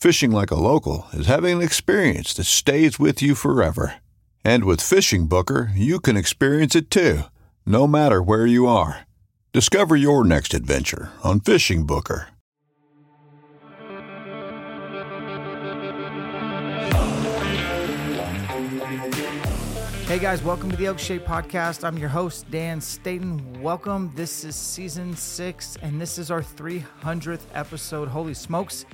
Fishing like a local is having an experience that stays with you forever. And with Fishing Booker, you can experience it too, no matter where you are. Discover your next adventure on Fishing Booker. Hey guys, welcome to the Elk Shape Podcast. I'm your host, Dan Staton. Welcome. This is season six, and this is our 300th episode. Holy smokes,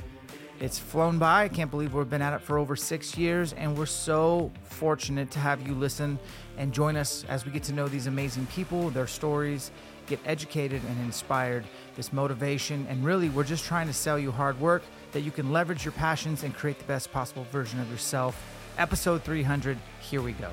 it's flown by. I can't believe we've been at it for over six years, and we're so fortunate to have you listen and join us as we get to know these amazing people, their stories, get educated and inspired, this motivation, and really, we're just trying to sell you hard work that you can leverage your passions and create the best possible version of yourself. Episode 300, here we go.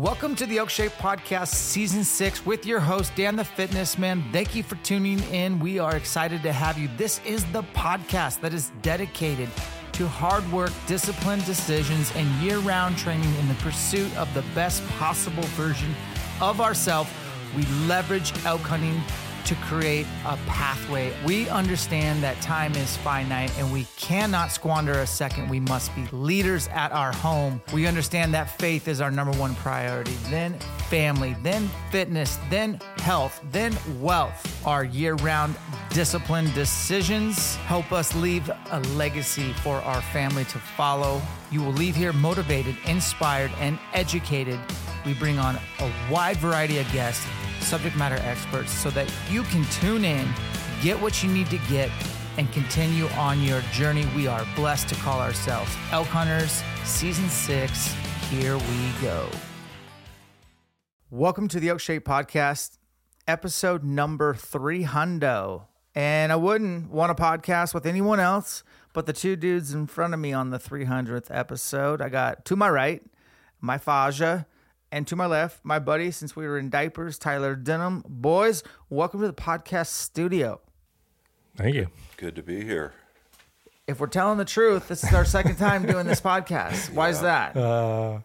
Welcome to the Elk Shape Podcast, Season 6, with your host, Dan the Fitness Man. Thank you for tuning in. We are excited to have you. This is the podcast that is dedicated to hard work, disciplined decisions, and year round training in the pursuit of the best possible version of ourselves. We leverage elk hunting to create a pathway. We understand that time is finite and we cannot squander a second. We must be leaders at our home. We understand that faith is our number one priority, then family, then fitness, then health, then wealth. Our year round disciplined decisions help us leave a legacy for our family to follow. You will leave here motivated, inspired, and educated. We bring on a wide variety of guests subject matter experts so that you can tune in, get what you need to get, and continue on your journey. We are blessed to call ourselves Elk Hunters, Season 6. Here we go. Welcome to the Elk Shape Podcast, episode number 300. And I wouldn't want a podcast with anyone else but the two dudes in front of me on the 300th episode. I got to my right, my Faja, and to my left, my buddy, since we were in diapers, Tyler Denham. Boys, welcome to the podcast studio. Thank you. Good to be here. If we're telling the truth, this is our second time doing this podcast. Why is that? Uh,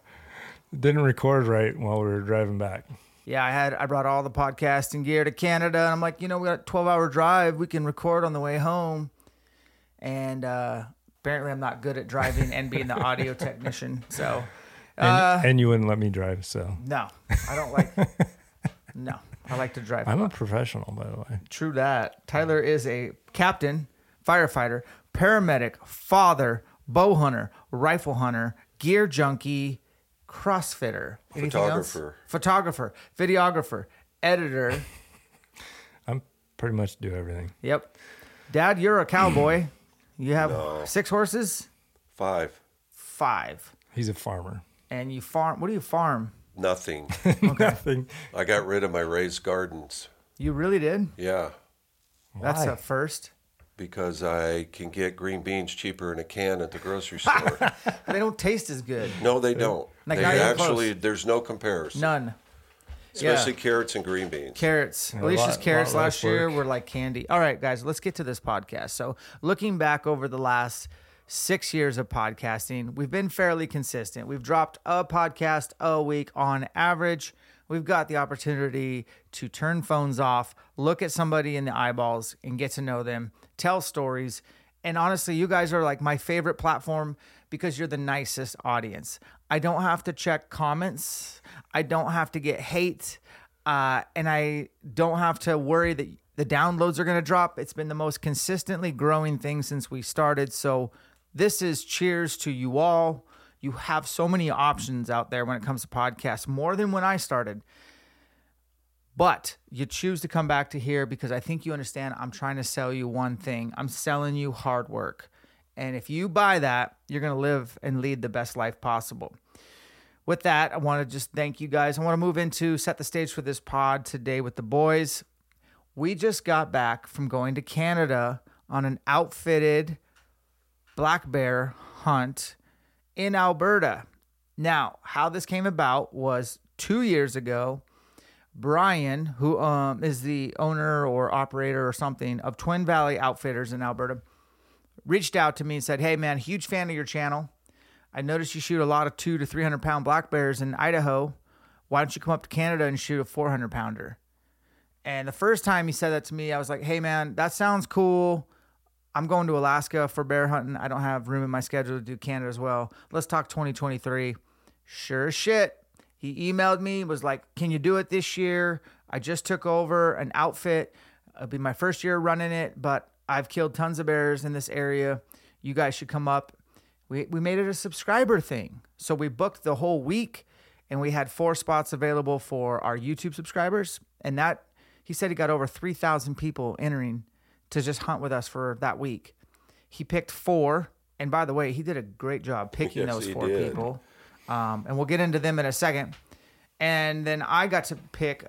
didn't record right while we were driving back. Yeah, I had I brought all the podcasting gear to Canada, and I'm like, you know, we got a 12 hour drive. We can record on the way home. And uh, apparently, I'm not good at driving and being the audio technician. So, And, uh, and you wouldn't let me drive, so no, I don't like. no, I like to drive. I'm a professional, by the way. True that. Tyler is a captain, firefighter, paramedic, father, bow hunter, rifle hunter, gear junkie, crossfitter, Anything else? Photographer. photographer, videographer, editor. I'm pretty much do everything. yep. Dad, you're a cowboy. You have No. six horses, Five. five, He's a farmer. And you farm. What do you farm? Nothing. Nothing. I got rid of my raised gardens. You really did. Yeah. That's Why? a first. because I can get green beans cheaper in a can at the grocery store. They don't taste as good. no, they don't. Like, they actually, close. there's no comparison. None. Especially yeah. carrots and green beans. Carrots. A Alicia's lot- carrots lot last year were like candy. All right, guys, let's get to this podcast. So, looking back over the last six years of podcasting, we've been fairly consistent. We've dropped a podcast a week on average. We've got the opportunity to turn phones off, look at somebody in the eyeballs, and get to know them, tell stories. And honestly, you guys are like my favorite platform because you're the nicest audience. I don't have to check comments. I don't have to get hate. Uh, and I don't have to worry that the downloads are going to drop. It's been the most consistently growing thing since we started. So, this is cheers to you all. You have so many options out there when it comes to podcasts, more than when I started. But you choose to come back to here because I think you understand I'm trying to sell you one thing. I'm selling you hard work. And if you buy that, you're going to live and lead the best life possible. With that, I want to just thank you guys. I want to move into set the stage for this pod today with the boys. We just got back from going to Canada on an outfitted black bear hunt in Alberta. Now, how this came about was two years ago. Brian, who um, is the owner or operator or something of Twin Valley Outfitters in Alberta, reached out to me and said, Hey, man, huge fan of your channel. I noticed you shoot a lot of two to 300 pound black bears in Idaho. Why don't you come up to Canada and shoot a 400 pounder? And the first time he said that to me, I was like, Hey, man, that sounds cool. I'm going to Alaska for bear hunting. I don't have room in my schedule to do Canada as well. Let's talk 2023. Sure shit. He emailed me, was like, Can you do it this year? I just took over an outfit. It'll be my first year running it, but I've killed tons of bears in this area. You guys should come up. We, we made it a subscriber thing. So we booked the whole week and we had four spots available for our YouTube subscribers. And that, he said he got over 3,000 people entering to just hunt with us for that week. He picked four. And by the way, he did a great job picking Yes, those four did. people. Um, and we'll get into them in a second. And then I got to pick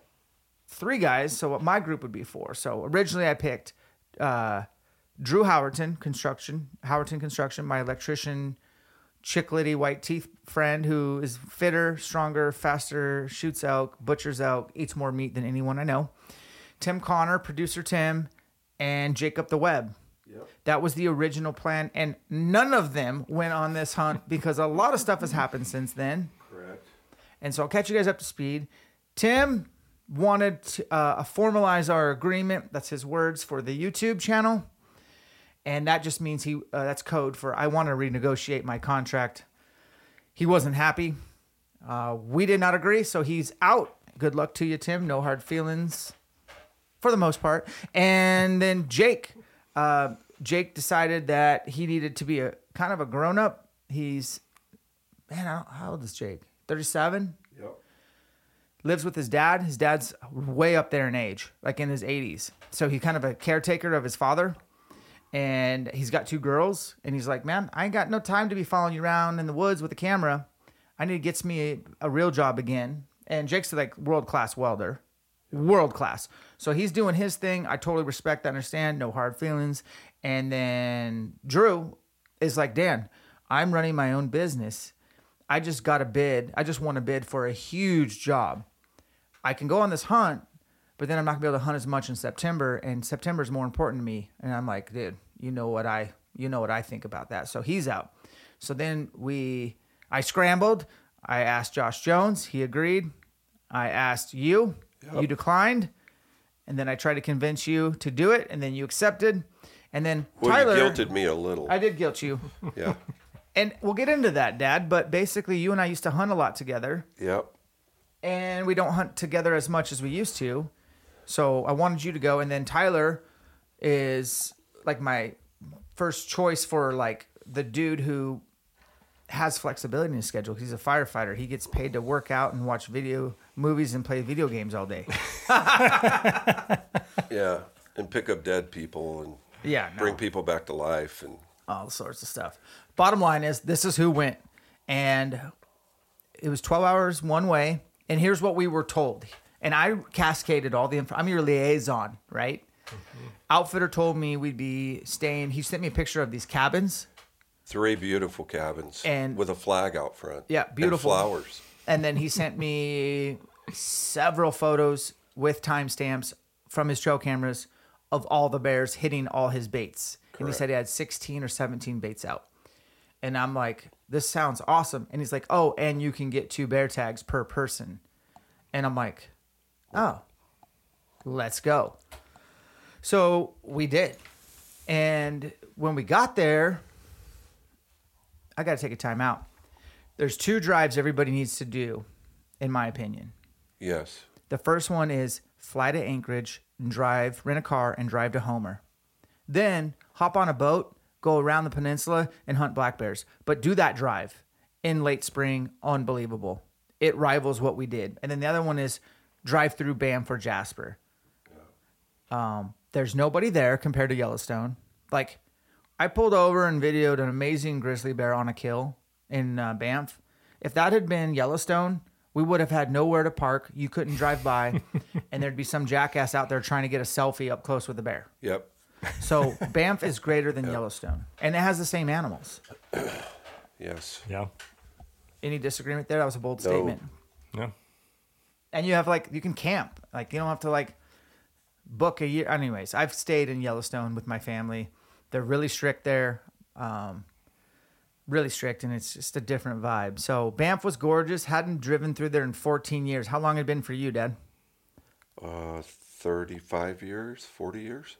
three guys. So what my group would be four. So originally I picked uh, Drew Howerton Construction, Howerton Construction, my electrician, chicklety white teeth friend who is fitter, stronger, faster, shoots elk, butchers elk, eats more meat than anyone I know. Tim Connor, producer Tim, and Jacob the Web. That was the original plan, and none of them went on this hunt because a lot of stuff has happened since then. Correct. And so I'll catch you guys up to speed. Tim wanted to uh, formalize our agreement. That's his words for the YouTube channel. And that just means he, uh, that's code for I want to renegotiate my contract. He wasn't happy. Uh, we did not agree. So he's out. Good luck to you, Tim. No hard feelings for the most part. And then Jake, uh, Jake decided that he needed to be a kind of a grown up. He's, man, how old is Jake? 37? Yep. lives with his dad. His dad's way up there in age, like in his 80s. So he's kind of a caretaker of his father. And he's got two girls. And he's like, man, I ain't got no time to be following you around in the woods with a camera. I need to get me a, a real job again. And Jake's like world class welder, world class. So he's doing his thing. I totally respect, understand, no hard feelings. And then Drew is like, Dan, I'm running my own business. I just got a bid. I just won a bid for a huge job. I can go on this hunt, but then I'm not gonna be able to hunt as much in September, and September is more important to me. And I'm like, dude, you know what I, you know what I think about that. So he's out. So then we, I scrambled. I asked Josh Jones. He agreed. I asked you. You declined. And then I tried to convince you to do it, and then you accepted. And then Well, Tyler, you guilted me a little. I did guilt you. yeah. And we'll get into that, Dad. But basically, you and I used to hunt a lot together, Yep. and we don't hunt together as much as we used to. So I wanted you to go, and then Tyler is like my first choice for like the dude who has flexibility in his schedule. He's a firefighter. He gets paid to work out and watch video movies and play video games all day. Yeah. And pick up dead people and Yeah, no. bring people back to life and all sorts of stuff. Bottom line is, this is who went, and it was twelve hours one way. And here's what we were told, and I cascaded all the info. I'm your liaison, right? Mm-hmm. Outfitter told me we'd be staying. He sent me a picture of these cabins, Three beautiful cabins And- with a flag out front. Yeah, beautiful. flowers. And then he sent me several photos with timestamps from his trail cameras of all the bears hitting all his baits. And he said he had 16 or 17 baits out. And I'm like, this sounds awesome. And he's like, oh, and you can get two bear tags per person. And I'm like, oh, let's go. So we did. And when we got there, I got to take a time out. There's two drives everybody needs to do, in my opinion. Yes. The first one is fly to Anchorage, and drive, rent a car, and drive to Homer. Then hop on a boat, go around the peninsula, and hunt black bears. But do that drive in late spring, unbelievable. It rivals what we did. And then the other one is drive through Banff or Jasper. Um, there's nobody there compared to Yellowstone. Like, I pulled over and videoed an amazing grizzly bear on a kill in uh, Banff. If that had been Yellowstone, we would have had nowhere to park. You couldn't drive by, and there'd be some jackass out there trying to get a selfie up close with a bear. Yep. So Banff is greater than Yellowstone, and it has the same animals. Yes. Yeah. Any disagreement there? That was a bold No. statement. Yeah. And you have like you can camp. Like you don't have to like book a year. Anyways, I've stayed in Yellowstone with my family. They're really strict there. Um, really strict, and it's just a different vibe. So Banff was gorgeous. Hadn't driven through there in 14 years. How long had it been for you, Dad? Uh, 35 years, 40 years?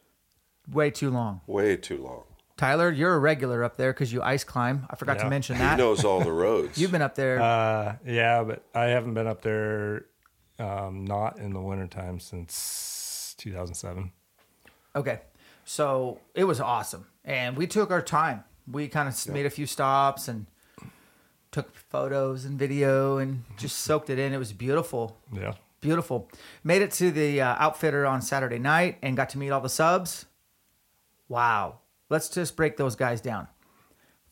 Way too long. Way too long. Tyler, you're a regular up there because you ice climb. I forgot to Yeah. mention He that. knows all the roads. You've been up there. Uh, yeah, but I haven't been up there, um, not in the wintertime since 2007. Okay. So it was awesome. And we took our time. We kind of made a few stops and took photos and video and just soaked it in. It was beautiful. Yeah. Beautiful. Made it to the uh, outfitter on Saturday night and got to meet all the subs. Wow. Let's just break those guys down.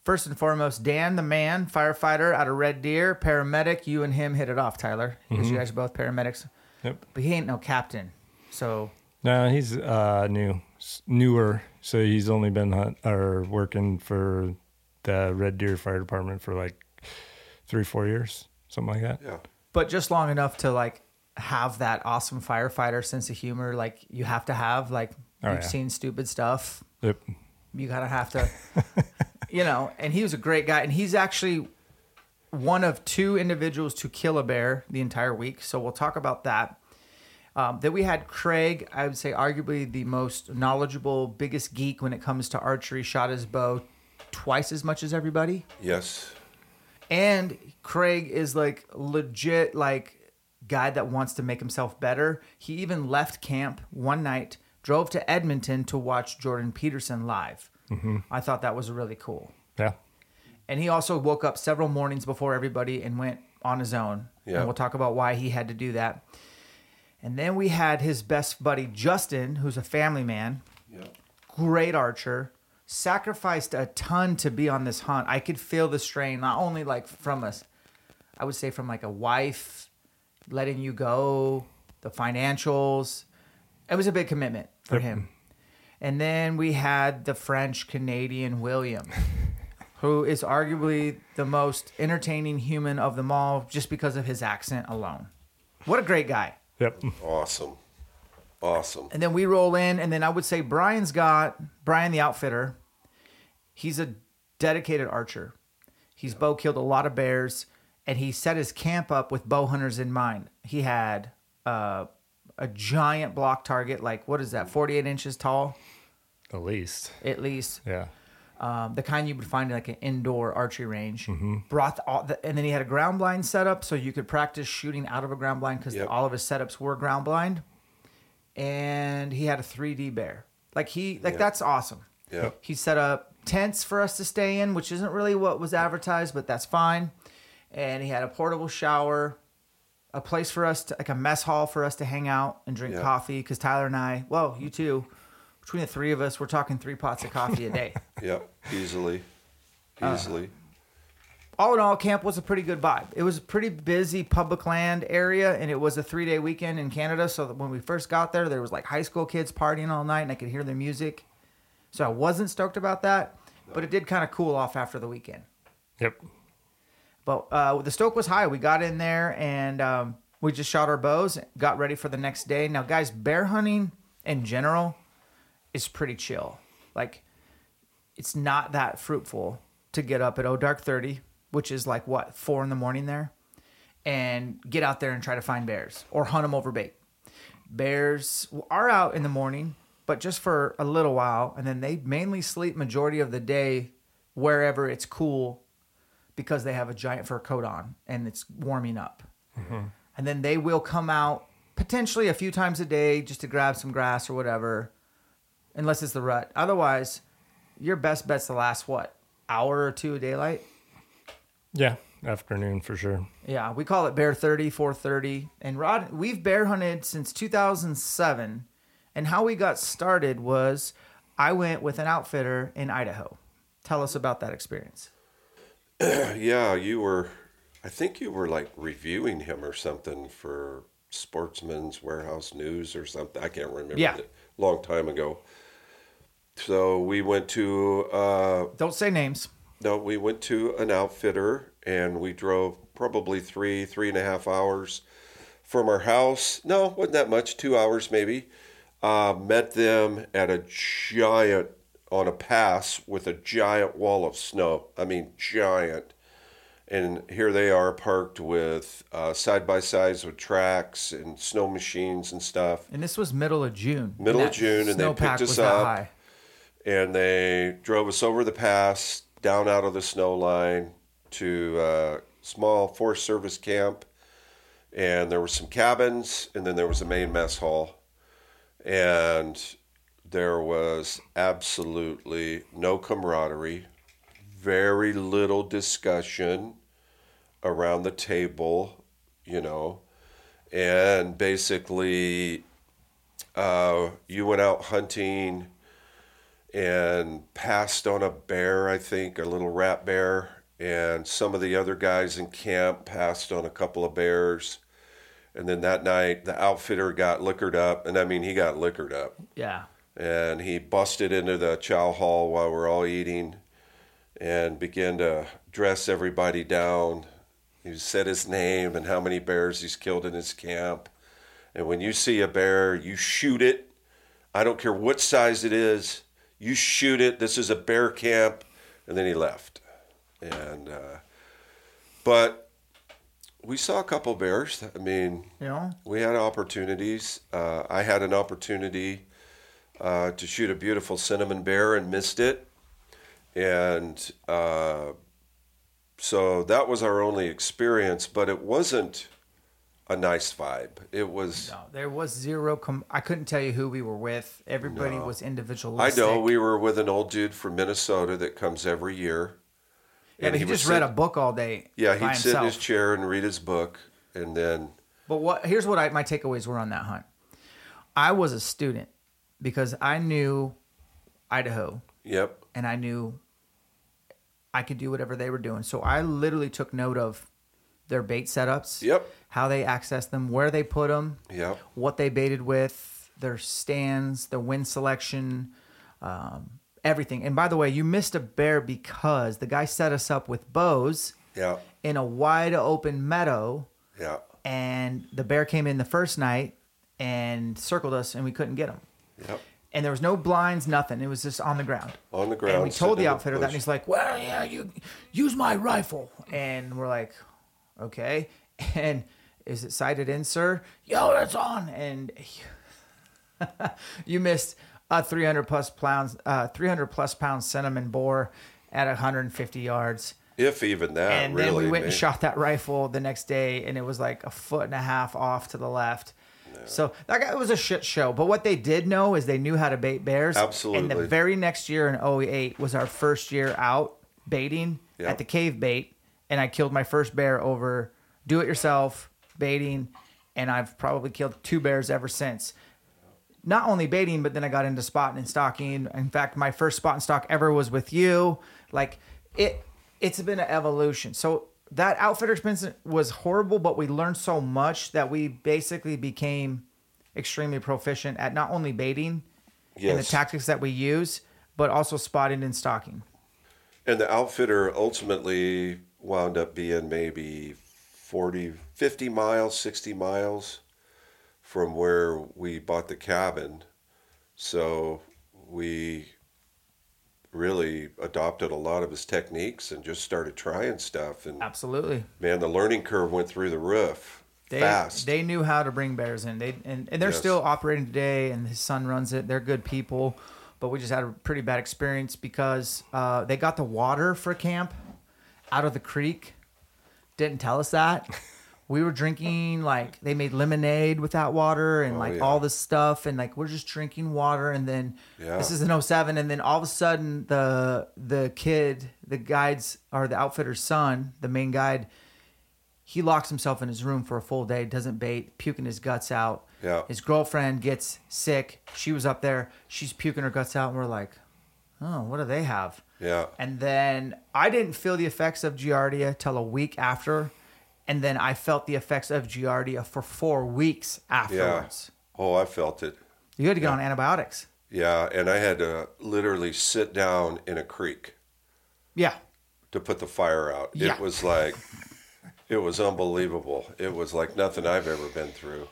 First and foremost, Dan, the man, firefighter out of Red Deer, paramedic. You and him hit it off, Tyler, because you guys are both paramedics. Yep. But he ain't no captain. So No, he's uh, new, newer. So he's only been hunt, or working for the Red Deer Fire Department for like three, four years, something like that. yeah. but just long enough to like have that awesome firefighter sense of humor like you have to have like Oh, you've yeah. seen stupid stuff Yep. you gotta have to you know and he was a great guy and he's actually one of two individuals to kill a bear the entire week so we'll talk about that um, then we had craig i would say arguably the most knowledgeable biggest geek when it comes to archery shot his bow twice as much as everybody Yes. and Craig is like legit like guy that wants to make himself better. He even left camp one night, drove to Edmonton to watch Jordan Peterson live. I thought that was really cool. Yeah. And he also woke up several mornings before everybody and went on his own. Yeah. And we'll talk about why he had to do that. And then we had his best buddy Justin, who's a family man. Yeah. great archer. Sacrificed a ton to be on this hunt. I could feel the strain not only like from us i would say from like a wife letting you go the financials. It was a big commitment for him. And then we had the french canadian william who is arguably the most entertaining human of them all just because of his accent alone. What a great guy Yep. Awesome. Awesome. and then we roll in, and then I would say Brian's got Brian the outfitter. He's a dedicated archer. He's bow killed a lot of bears, and he set his camp up with bow hunters in mind. He had uh, a giant block target, like what is that, forty eight inches tall, At least. at least. Yeah. Um, the kind you would find in like an indoor archery range. Brought the, all the, and then he had a ground blind set up so you could practice shooting out of a ground blind because Yep. all of his setups were ground blind. And he had a 3D bear. Like he, like Yeah. that's awesome. Yeah. He set up tents for us to stay in, which isn't really what was advertised, but that's fine. And he had a portable shower, a place for us to, like a mess hall for us to hang out and drink Yeah. coffee. Because Tyler and I, well, you too, between the three of us, we're talking three pots of coffee a day. Yep. Easily. Uh, Easily. all in all, camp was a pretty good vibe. It was a pretty busy public land area, and it was a three day weekend in Canada. So that when we first got there, there was like high school kids partying all night, and I could hear their music. So I wasn't stoked about that, but it did kind of cool off after the weekend. Yep. But uh, the stoke was high. We got in there and um, we just shot our bows, got ready for the next day. Now, guys, bear hunting in general is pretty chill. Like, it's not that fruitful to get up at oh dark 30, which is like what, four in the morning there, and get out there and try to find bears or hunt them over bait. Bears are out in the morning, but just for a little while, and then they mainly sleep majority of the day wherever it's cool because they have a giant fur coat on and it's warming up. Mm-hmm. And then they will come out potentially a few times a day just to grab some grass or whatever, unless it's the rut. Otherwise, your best bet's the last what hour or two of daylight. Yeah. Afternoon for sure. Yeah, we call it bear 30, 430. And Rod, we've bear hunted since 2007. And how we got started was I went with an outfitter in Idaho. Tell us about that experience. Yeah, you were. I think you were like reviewing him or something for Sportsman's Warehouse News or something. I can't remember. Yeah. It, long time ago. So we went to uh, Don't say names. no, we went to an outfitter and we drove probably three, three and a half hours from our house. No, wasn't that much, two hours maybe. Uh, met them at a giant, on a pass with a giant wall of snow. I mean, giant. And here they are parked with uh, side by sides with tracks and snow machines and stuff. And this was middle of June. Middle of June, and they picked us up. high. And they drove us over the pass down out of the snow line to a small Forest Service camp. And there were some cabins, and then there was a main mess hall. And there was absolutely no camaraderie, very little discussion around the table, you know. And basically, uh, you went out hunting and passed on a bear, I think, a little rat bear, and some of the other guys in camp passed on a couple of bears. And then that night, the outfitter got liquored up, and I mean, he got liquored up, Yeah. and he busted into the chow hall while we're all eating, and began to dress everybody down. He said his name and how many bears he's killed in his camp. And when you see a bear, you shoot it. I don't care what size it is. You shoot it. This is a bear camp. And then he left. And, uh, but we saw a couple bears. I mean, know? we had opportunities. Uh, I had an opportunity uh, to shoot a beautiful cinnamon bear and missed it. And uh, so that was our only experience, but it wasn't a nice vibe. It was. No, there was zero. Com- I couldn't tell you who we were with. Everybody was individualistic. I know we were with an old dude from Minnesota that comes every year. Yeah, and he, would just read a book all day. Yeah, he'd sit in his chair and read his book, and then But what? Here's what I, my takeaways were on that hunt. I was a student because I knew Idaho yep, and I knew I could do whatever they were doing. So I literally took note of their bait setups. Yep. How they access them, where they put them, yep, what they baited with, their stands, their wind selection, um, everything. And by the way, you missed a bear because the guy set us up with bows yep, in a wide open meadow, yep, and the bear came in the first night and circled us, and we couldn't get him. yep. And there was no blinds, nothing. It was just on the ground. On the ground. And we told the outfitter that, and he's like, "Well, yeah, you use my rifle." And we're like, "Okay." And is it sighted in, sir? Yo, it's on. And you missed a 300 plus pounds, uh, 300 plus pound cinnamon boar at 150 yards. If even that, and really. then we went and shot that rifle the next day, and it was like a foot and a half off to the left. So that guy it was a shit show. But what they did know is they knew how to bait bears. Absolutely. And the very next year in 08 was our first year out baiting Yep. at the cave bait, and I killed my first bear over do it yourself baiting, and I've probably killed two bears ever since. Not only baiting, but then I got into spotting and stalking. In fact, my first spot and stock ever was with you. Like it, it's been an evolution. So that outfitter experience was horrible, but we learned so much that we basically became extremely proficient at not only baiting yes. and the tactics that we use, but also spotting and stalking. And the outfitter ultimately wound up being maybe 40, 50 miles, 60 miles from where we bought the cabin. So we really adopted a lot of his techniques and just started trying stuff. And Absolutely. man, the learning curve went through the roof They, fast. they knew how to bring bears in. They and, and they're Yes. still operating today, and his son runs it. They're good people, but we just had a pretty bad experience because uh, they got the water for camp out of the creek. Didn't tell us that. We were drinking like they made lemonade with that water and Oh, like yeah. all this stuff and like we're just drinking water and then Yeah. this is an 07 and then all of a sudden the the kid the guide's or the outfitter's son the main guide he locks himself in his room for a full day, doesn't bait, puking his guts out. Yeah. His girlfriend gets sick. She was up there. She's puking her guts out, and we're like, oh, what do they have? Yeah. And then I didn't feel the effects of Giardia till a week after. And then I felt the effects of Giardia for four weeks Yeah. afterwards. Oh, I felt it. You had to get on antibiotics. Yeah. And I had to literally sit down in a creek. Yeah. to put the fire out. Yeah. It was like, it was unbelievable. It was like nothing I've ever been through.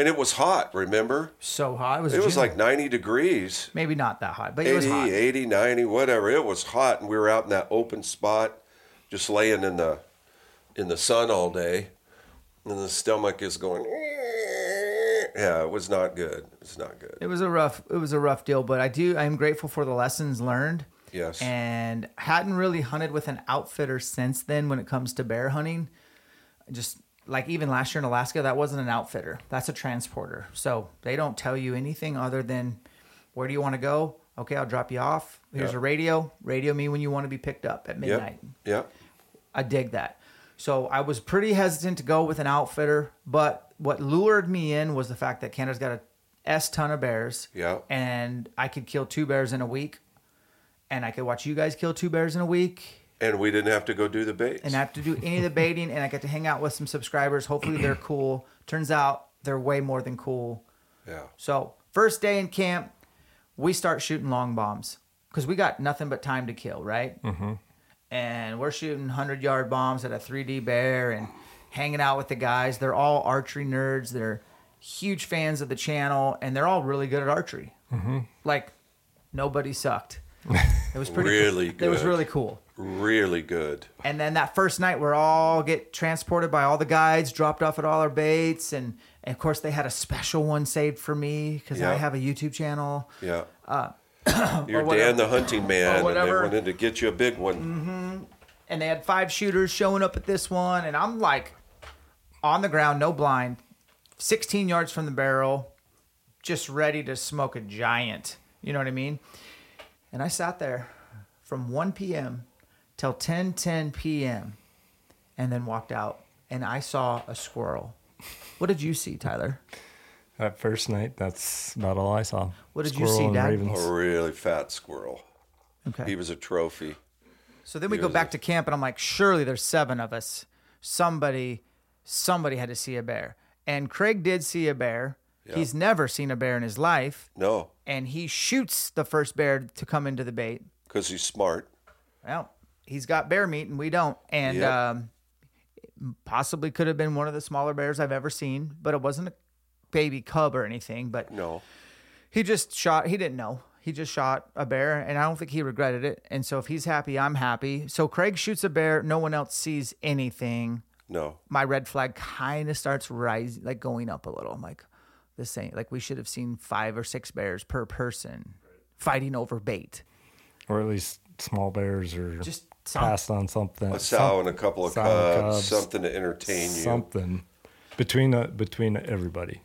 And it was hot, remember? So hot. It was, It was like 90 degrees, maybe not that hot, but it was 80, hot. 80, 90, whatever. It was hot. And we were out in that open spot, just laying in the, in the sun all day. And the stomach is going, yeah, it was not good. It's not good. It was a rough it was a rough deal, but I do I'm grateful for the lessons learned. Yes. And hadn't really hunted with an outfitter since then when it comes to bear hunting. Just like even last year in Alaska, that wasn't an outfitter. That's a transporter. So they don't tell you anything other than where do you want to go? Okay, I'll drop you off. Here's Yeah. a radio. Radio me when you want to be picked up at midnight. Yeah. I dig that. So I was pretty hesitant to go with an outfitter, but what lured me in was the fact that Canada's got a S ton of bears. Yeah. And I could kill two bears in a week. And I could watch you guys kill two bears in a week And we didn't have to go do the baits. and not have to do any of the baiting. And I get to hang out with some subscribers. Hopefully they're cool. Turns out they're way more than cool. yeah. So first day in camp, we start shooting long bombs because we got nothing but time to kill, right? Mm-hmm. And we're shooting hundred yard bombs at a 3D bear and hanging out with the guys. They're all archery nerds. They're huge fans of the channel, and they're all really good at archery. Mm-hmm. Like nobody sucked. It was pretty Really It was really cool. Really good. And then that first night, we're all get transported by all the guides, dropped off at all our baits, and, and of course they had a special one saved for me because I have a YouTube channel. Yeah. Uh, You're. Dan the hunting man, and they wanted to get you a big one. And they had five shooters showing up at this one, and I'm like on the ground, no blind, 16 yards from the barrel, just ready to smoke a giant. You know what I mean? And I sat there from 1 p.m. till 10 10 p.m. and then walked out, and I saw a squirrel. What did you see, Tyler? That first night, that's about all I saw. What did you see, and Dad? ravens. A really fat squirrel. Okay. He was a trophy. So then we He go was back a- to camp, and I'm like, surely there's seven of us. Somebody, somebody had to see a bear. And Craig did see a bear. Yeah. He's never seen a bear in his life, No, and he shoots the first bear to come into the bait. because he's smart. Well, he's got bear meat, and we don't. And Yep. um, possibly could have been one of the smaller bears I've ever seen, but it wasn't a baby cub or anything. But No. he just shot he didn't know he just shot a bear and i don't think he regretted it and so if he's happy i'm happy so craig shoots a bear no one else sees anything No. my red flag kind of starts rising like going up a little i'm like this ain't like we should have seen five or six bears per person fighting over bait Or at least small bears or Just some- passed on something. A sow and a couple of sow cubs, cubs. something to entertain you. Something between uh, between everybody.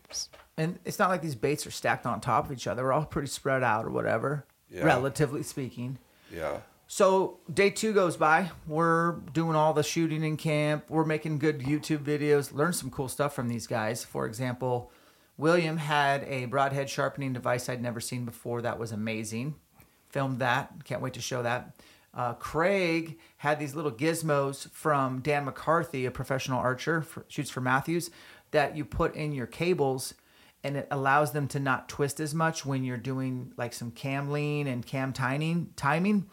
and it's not like these baits are stacked on top of each other we're all pretty spread out or whatever Yeah. relatively speaking Yeah. So day two goes by. We're doing all the shooting in camp. We're making good YouTube videos. Learn some cool stuff from these guys. For example, William had a broadhead sharpening device I'd never seen before. That was amazing. Filmed that. Can't wait to show that. Uh, Craig had these little gizmos from Dan McCarthy, a professional archer, for, shoots for Mathews, that you put in your cables, and it allows them to not twist as much when you're doing like some cam lean and cam timing. Timing.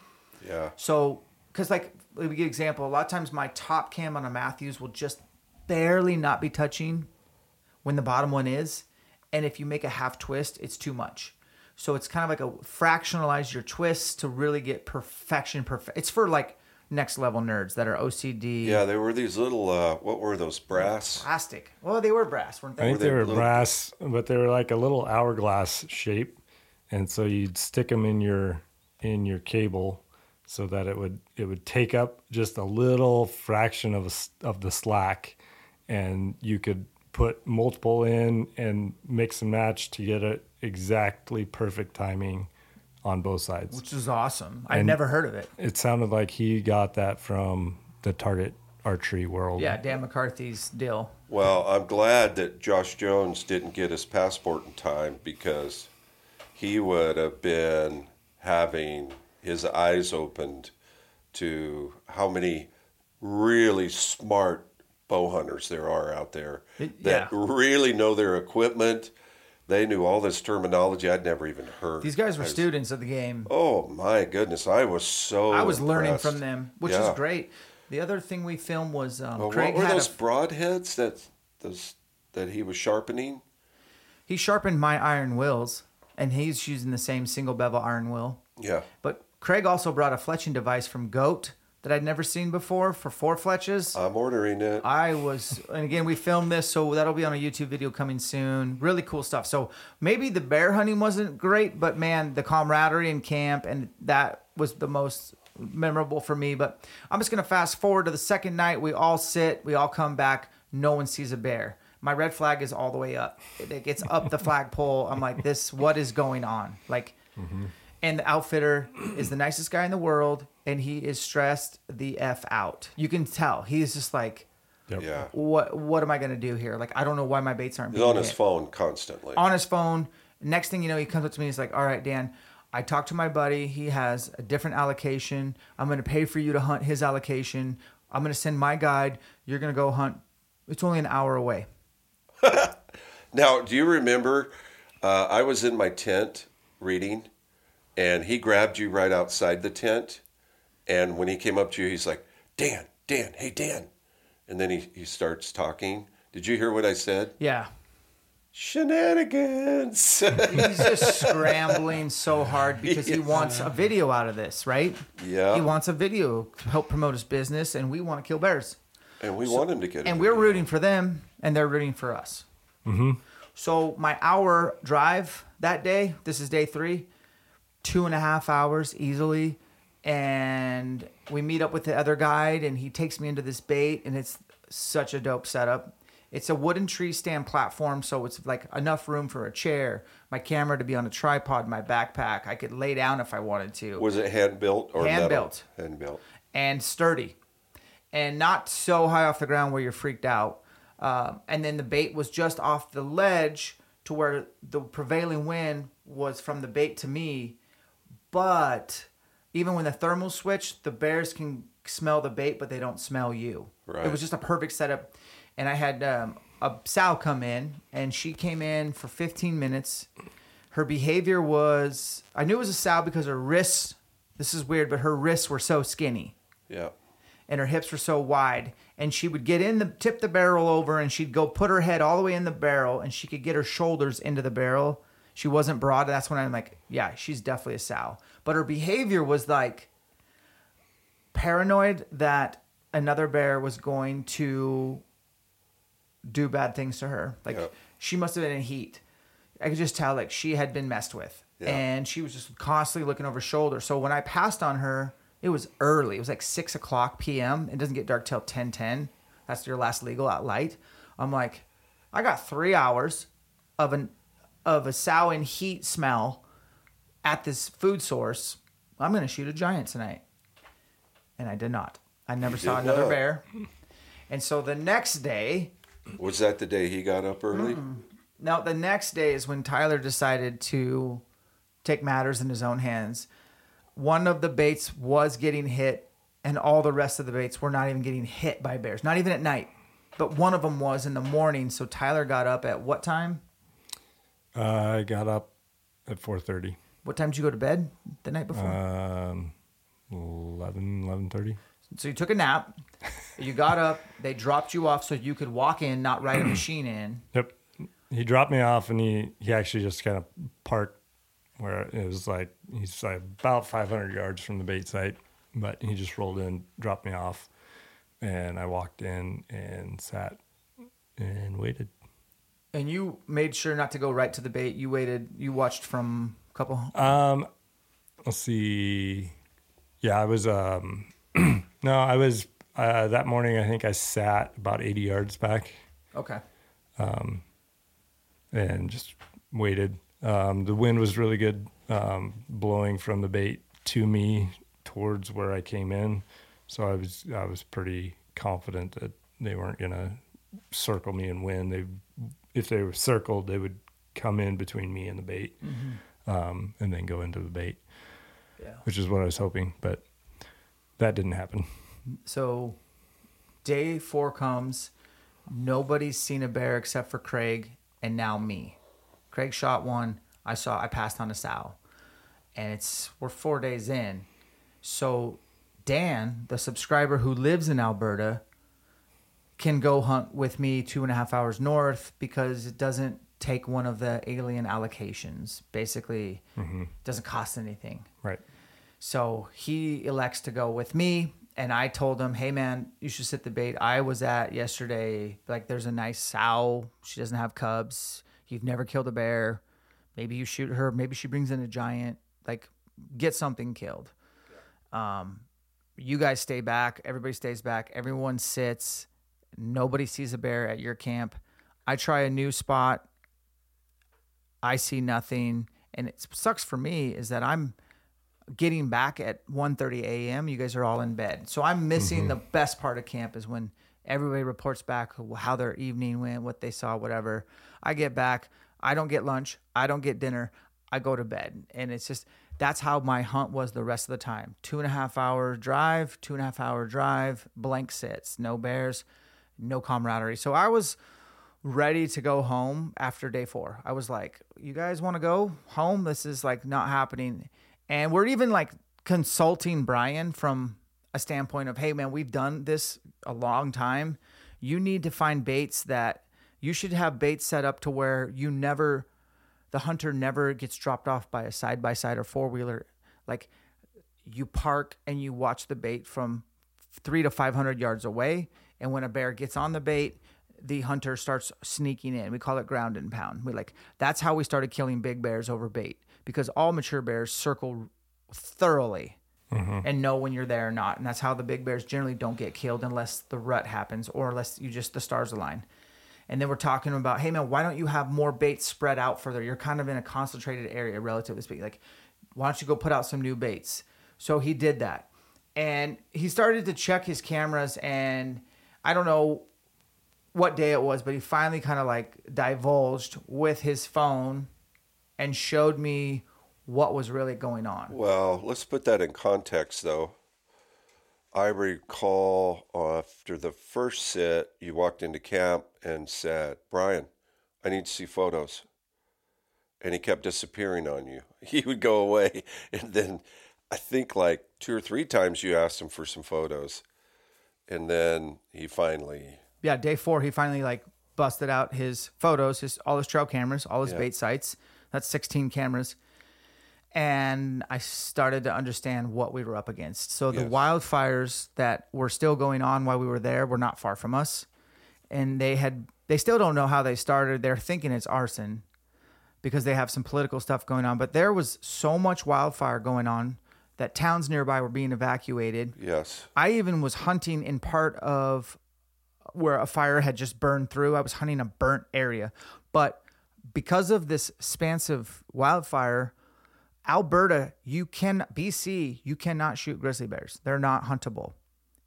Yeah. So, because like let me give an example. A lot of times my top cam on a Mathews will just barely not be touching when the bottom one is, and if you make a half twist, it's too much. So it's kind of like a fractionalize your twists to really get perfection. Perfect. It's for like next level nerds that are OCD. Yeah, there were these little, uh, what were those, brass? Plastic. Well, they were brass, weren't they? I they? think they they were little- brass, but they were like a little hourglass shape, and so you'd stick them in your in your cable so that it would it would take up just a little fraction of a s of the slack, and you could put multiple in and mix and match to get it exactly perfect timing on both sides. Which is awesome. I'd never heard of it. It sounded like he got that from the target archery world. Yeah, Dan McCarthy's deal. Well, I'm glad that Josh Jones didn't get his passport in time because he would have been having his eyes opened to how many really smart bow hunters there are out there It- that yeah. really know their equipment. They knew all this terminology I'd never even heard. These guys were was- students of the game. Oh my goodness, I was so. I was learning from them, which Yeah. is great. The other thing we filmed was um, Well, Craig what were had those a, broadheads that those that he was sharpening? he sharpened my iron wills, and he's using the same single bevel iron will. Yeah. But Craig also brought a fletching device from Goat that I'd never seen before for four fletches. I'm ordering it. I was, and again, we filmed this, so that'll be on a YouTube video coming soon. Really cool stuff. So maybe the bear hunting wasn't great, but man, the camaraderie in camp, and that was the most memorable for me. But I'm just gonna fast forward to the second night. We all sit, we all come back. No one sees a bear. My red flag is all the way up. It gets up the flagpole. I'm like, this. What is going on? Like. Mm-hmm. And the outfitter is the nicest guy in the world, and he is stressed the f out. You can tell he's just like, Yep. yeah. what what am I gonna do here? Like I don't know why my baits aren't He's being on his phone constantly. On his phone. Next thing you know, he comes up to me. He's like, "All right, Dan, I talked to my buddy. He has a different allocation. I'm gonna pay for you to hunt his allocation. I'm gonna send my guide. You're gonna go hunt. It's only an hour away. Now, do you remember? Uh, I was in my tent reading, and he grabbed you right outside the tent. And when he came up to you, he's like, "Dan, Dan, hey Dan," and then he, he starts talking. Did you hear what I said? Yeah." Shenanigans. He's just scrambling so hard because he wants a video out of this, right? Yeah. He wants a video to help promote his business, and we want to kill bears. and we want him to get. and it. we're rooting for them and they're rooting for us mm-hmm. so my hour drive that day this is day three two and a half hours easily and we meet up with the other guide and he takes me into this bait and it's such a dope setup it's a wooden tree stand platform so it's like enough room for a chair my camera to be on a tripod my backpack i could lay down if i wanted to Was it hand built or Hand built. Hand built. and sturdy and not so high off the ground where you're freaked out. Um, and then the bait was just off the ledge to where the prevailing wind was from the bait to me. But even when the thermal switch, the bears can smell the bait, but they don't smell you. Right. It was just a perfect setup. And I had um, a sow come in, and she came in for 15 minutes. Her behavior was I knew it was a sow because her wrists, this is weird, but her wrists were so skinny Yeah. and her hips were so wide and she would get in the tip the barrel over and she'd go put her head all the way in the barrel and she could get her shoulders into the barrel she wasn't broad. That's when i'm like yeah she's definitely a sow. But her behavior was like paranoid that another bear was going to do bad things to her. Like Yeah. she must have been in heat. I could just tell like she had been messed with. Yeah. and she was just constantly looking over her shoulder. So when i passed on her it was early. It was like 6 o'clock pm it doesn't get dark till 10 10 that's your last legal at light. I'm like i got three hours of an of a sow in heat smell at this food source i'm gonna shoot a giant tonight and i did not i never saw another not. bear and so the next day Was that the day he got up early? now, the next day is when Tyler decided to take matters in his own hands. one of the baits was getting hit, and all the rest of the baits were not even getting hit by bears, not even at night. But one of them was in the morning. So Tyler got up at what time? Uh, I got up at 4:30. What time did you go to bed the night before? Um, 11, 11:30. so you took a nap. You got up. They dropped you off so you could walk in, not ride a machine in. Yep. He dropped me off, and he he actually just kind of parked where it was like he's like about 500 yards from the bait site, but he just rolled in, dropped me off, and I walked in and sat and waited. And you made sure not to go right to the bait. You waited. You watched from a couple. Um, let's see. Yeah, I was. Um, no, I was uh, that morning. I think I sat about 80 yards back Okay. and just waited. Um, the wind was really good, um, blowing from the bait to me towards where I came in. So I was I was pretty confident that they weren't gonna circle me and win. They if they were circled, they would come in between me and the bait, um, and then go into the bait, Yeah. which is what I was hoping, but that didn't happen. So day four comes. Nobody's seen a bear except for Craig and now me. Craig shot one. I saw I passed on a sow. And it's we're four days in. So Dan, the subscriber who lives in Alberta, can go hunt with me two and a half hours north because it doesn't take one of the alien allocations. Basically, doesn't cost anything. Right. So he elects to go with me. And I told him, hey, man, you should sit the bait I was at yesterday. Like, there's a nice sow. She doesn't have cubs. You've never killed a bear. Maybe you shoot her. Maybe she brings in a giant. Like, get something killed. Um, you guys stay back. Everybody stays back. Everyone sits. Nobody sees a bear at your camp. I try a new spot. I see nothing. And it sucks for me is that I'm getting back at 1.30 a.m. You guys are all in bed. So I'm missing mm-hmm. the best part of camp is when everybody reports back how their evening went, what they saw, whatever. I get back. I don't get lunch. I don't get dinner. I go to bed. And it's just, that's how my hunt was the rest of the time. Two and a half hour drive, two and a half hour drive, blank sits, no bears, no camaraderie. So I was ready to go home after day four. I was like, you guys want to go home? This is like not happening. And we're even like consulting Brian from a standpoint of, hey, man, we've done this a long time. You need to find baits that you should have baits set up to where you never, the hunter never gets dropped off by a side by side or four wheeler. Like you park and you watch the bait from three to 500 yards away. And when a bear gets on the bait, the hunter starts sneaking in. We call it ground and pound. We like that's how we started killing big bears over bait because all mature bears circle thoroughly mm-hmm. and know when you're there or not. And that's how the big bears generally don't get killed unless the rut happens or unless you just the stars align. And then we're talking about, hey man, why don't you have more baits spread out further? You're kind of in a concentrated area, relatively speaking. Like, why don't you go put out some new baits? So he did that. And he started to check his cameras and I don't know what day it was, but he finally kind of like divulged with his phone and showed me what was really going on. Well, let's put that in context, though. I recall after the first sit, you walked into camp and said, Brian, I need to see photos. And he kept disappearing on you. He would go away. And then I think like two or three times you asked him for some photos. And then he finally, yeah, day four, he finally like busted out his photos, his all his trail cameras, all his Yeah. bait sites. That's 16 cameras. And I started to understand what we were up against. So the Yes. wildfires that were still going on while we were there were not far from us. And they had they still don't know how they started. They're thinking it's arson because they have some political stuff going on. But there was so much wildfire going on that towns nearby were being evacuated. yes. I even was hunting in part of where a fire had just burned through. I was hunting a burnt area. But because of this expansive wildfire, Alberta, you can BC, you cannot shoot grizzly bears. They're not huntable.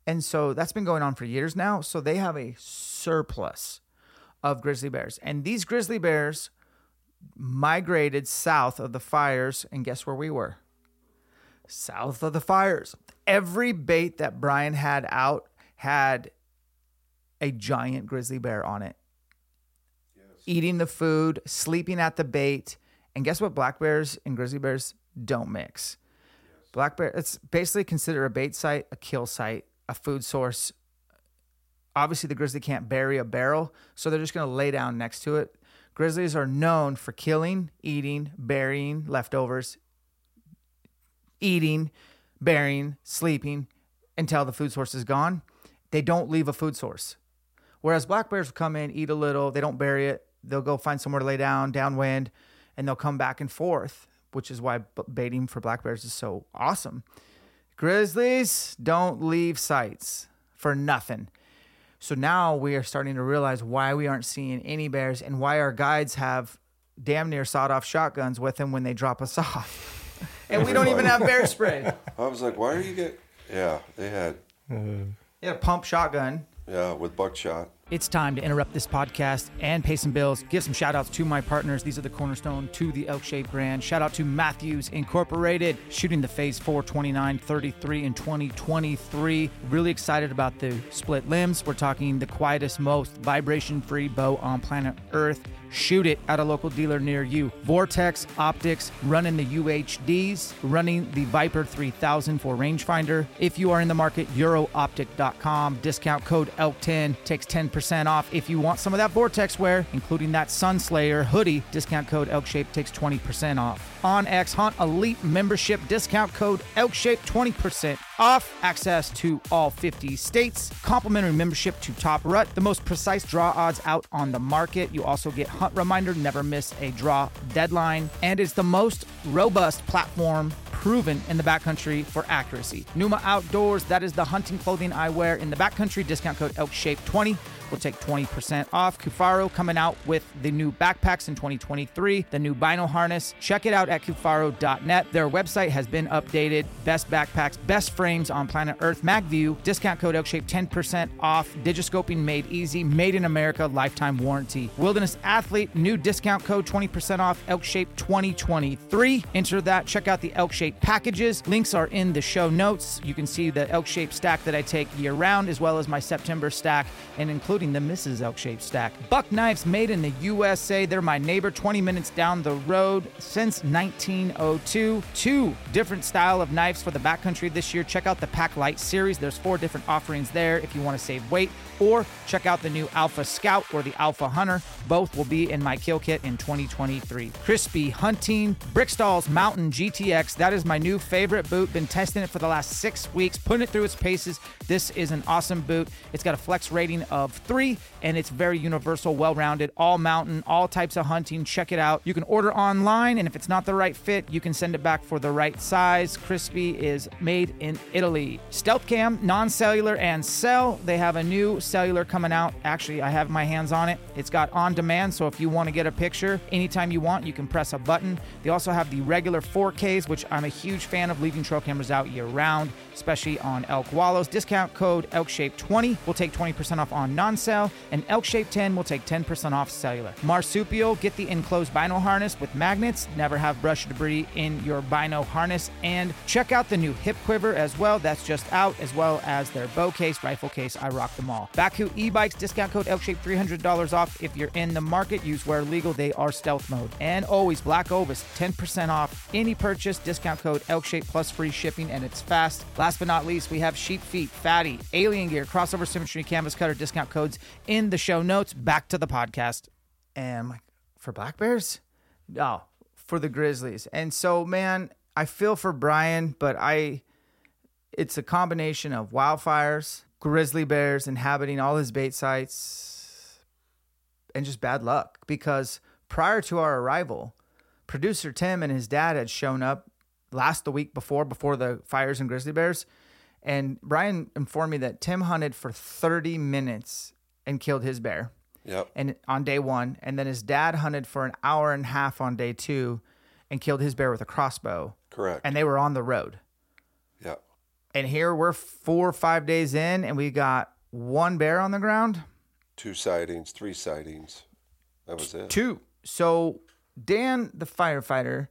And so that's been going on for years now. So they have a surplus of grizzly bears. And these grizzly bears migrated south of the fires, and guess where we were? South of the fires. Every bait that Brian had out had a giant grizzly bear on it. Eating the food, sleeping at the bait. And guess what? Black bears and grizzly bears don't mix. Black bear, it's basically considered a bait site, a kill site, a food source. Obviously, the grizzly can't bury a barrel, so they're just going to lay down next to it. Grizzlies are known for killing, eating, burying leftovers, eating, burying, sleeping until the food source is gone. They don't leave a food source. Whereas black bears will come in, eat a little, they don't bury it. They'll go find somewhere to lay down, downwind, and they'll come back and forth, which is why baiting for black bears is so awesome. Grizzlies don't leave sites for nothing. So now we are starting to realize why we aren't seeing any bears and why our guides have damn near sawed off shotguns with them when they drop us off. And we don't even have bear spray. I was like, why are you get? Yeah, they had a pump shotgun. yeah with buckshot. It's time to interrupt this podcast and pay some bills. Give some shout outs to my partners. These are the cornerstone to the Elk Shape brand. Shout out to Mathews Incorporated, shooting the phase 4 29 33 in 2023. Really excited about the split limbs. We're talking the quietest, most vibration free bow on planet Earth. Shoot it at a local dealer near you. Vortex Optics running the UHDs, running the Viper 3000 for rangefinder. If you are in the market, eurooptic.com. Discount code ELK10 takes 10% off. If you want some of that Vortex wear, including that Sunslayer hoodie, discount code ELKShape takes 20% off. onX Hunt Elite membership, discount code ELKShape 20% off. Access to all 50 states. Complimentary membership to Top Rut, the most precise draw odds out on the market. You also get Hunt Reminder, never miss a draw deadline. And it's the most robust platform proven in the backcountry for accuracy. Pnuma Outdoors, that is the hunting clothing I wear in the backcountry. Discount code ELKShape20 will take 20% off. Kifaru coming out with the new backpacks in 2023, the new Bino harness. Check it out at kifaru.net. Their website has been updated. Best backpacks, best frames on planet Earth. MagView, discount code ELKShape 10% off. Digiscoping made easy, made in America, lifetime warranty. Wilderness Athlete, new discount code 20% off ELKShape 2023. Enter that. Check out the ELKShape packages. Links are in the show notes. You can see the ELKShape stack that I take year round, as well as my September stack, and including the Mrs. ELKShape stack. Buck knives made in the USA. They're my neighbor 20 minutes down the road since 1902. Two different style of knives for the backcountry this year. Check out the PakLite series. There's four different offerings there if you want to save weight, or check out the new Alpha Scout or the Alpha Hunter. Both will be in my kill kit in 2023. Crispi Hunting Briksdal Mountain GTX. That is my new favorite boot. Been testing it for the last six weeks, putting it through its paces. This is an awesome boot. It's got a flex rating of three, and it's very universal, well rounded, all mountain, all types of hunting. Check it out. You can order online, and if it's not the right fit, you can send it back for the right size. Crispi is made in Italy. Stealth Cam, non cellular, and cell. They have a new cellular coming out. Actually, I have my hands on it. It's got on demand, so if you want to get a picture anytime you want, you can press a button. They also have the regular 4Ks, which I'm a huge fan of leaving trail cameras out year round, especially on elk wallows. Discount code ELKShape20 will take 20% off on non cell, and ELKShape10 will take 10% off cellular. Marsupial, get the enclosed bino harness with magnets. Never have brush debris in your bino harness. And check out the new hip quiver as well. That's just out, as well as their bow case, rifle case. I rock them all. Bakcou e bikes, discount code ELKShape $300 off. If you're in the market, use where legal. They are stealth mode. And always Black Ovis, 10% off any purchase. Discount code ELKShape plus free shipping, and it's fast. Last but not least, we have SheepFeet, Fatty, Alien Gear, Crossover Symmetry, Canvas Cutter discount codes in the show notes. Back to the podcast. And for black bears? No, for the Grizzlies. And so, man, I feel for Brian, but I, it's a combination of wildfires, grizzly bears inhabiting all his bait sites, and just bad luck. Because prior to our arrival, producer Tim and his dad had shown up last the week before, before the fires and grizzly bears. And Brian informed me that Tim hunted for 30 minutes and killed his bear Yep. and on day one, and then his dad hunted for an hour and a half on day two, and killed his bear with a crossbow. Correct. And they were on the road. Yep. And here we're four or five days in, and we got one bear on the ground. Two sightings, three sightings. That was it. Two. So Dan, the firefighter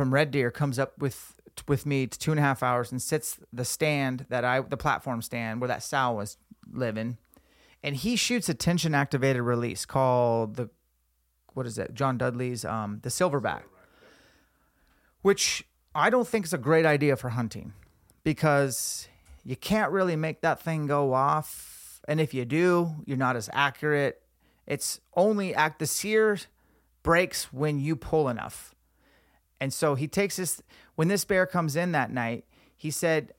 from Red Deer, comes up with with me to two and a half hours and sits the stand that I the platform stand where that sow was living, and he shoots a tension activated release called the what is it? John Dudley's um, the Silverback, which I don't think is a great idea for hunting because you can't really make that thing go off, and if you do, you're not as accurate. It's only act the sear breaks when you pull enough. And so he takes this when this bear comes in that night, he said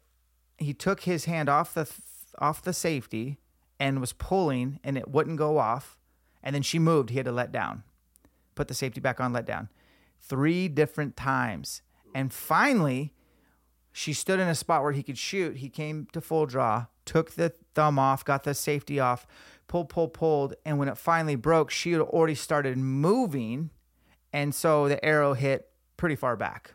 he took his hand off the off the safety and was pulling and it wouldn't go off. And then she moved, he had to let down. Put the safety back on, let down. Three different times. And finally, she stood in a spot where he could shoot. He came to full draw, took the thumb off, got the safety off, pulled, pulled, pulled. And when it finally broke, she had already started moving. And so the arrow hit pretty far back.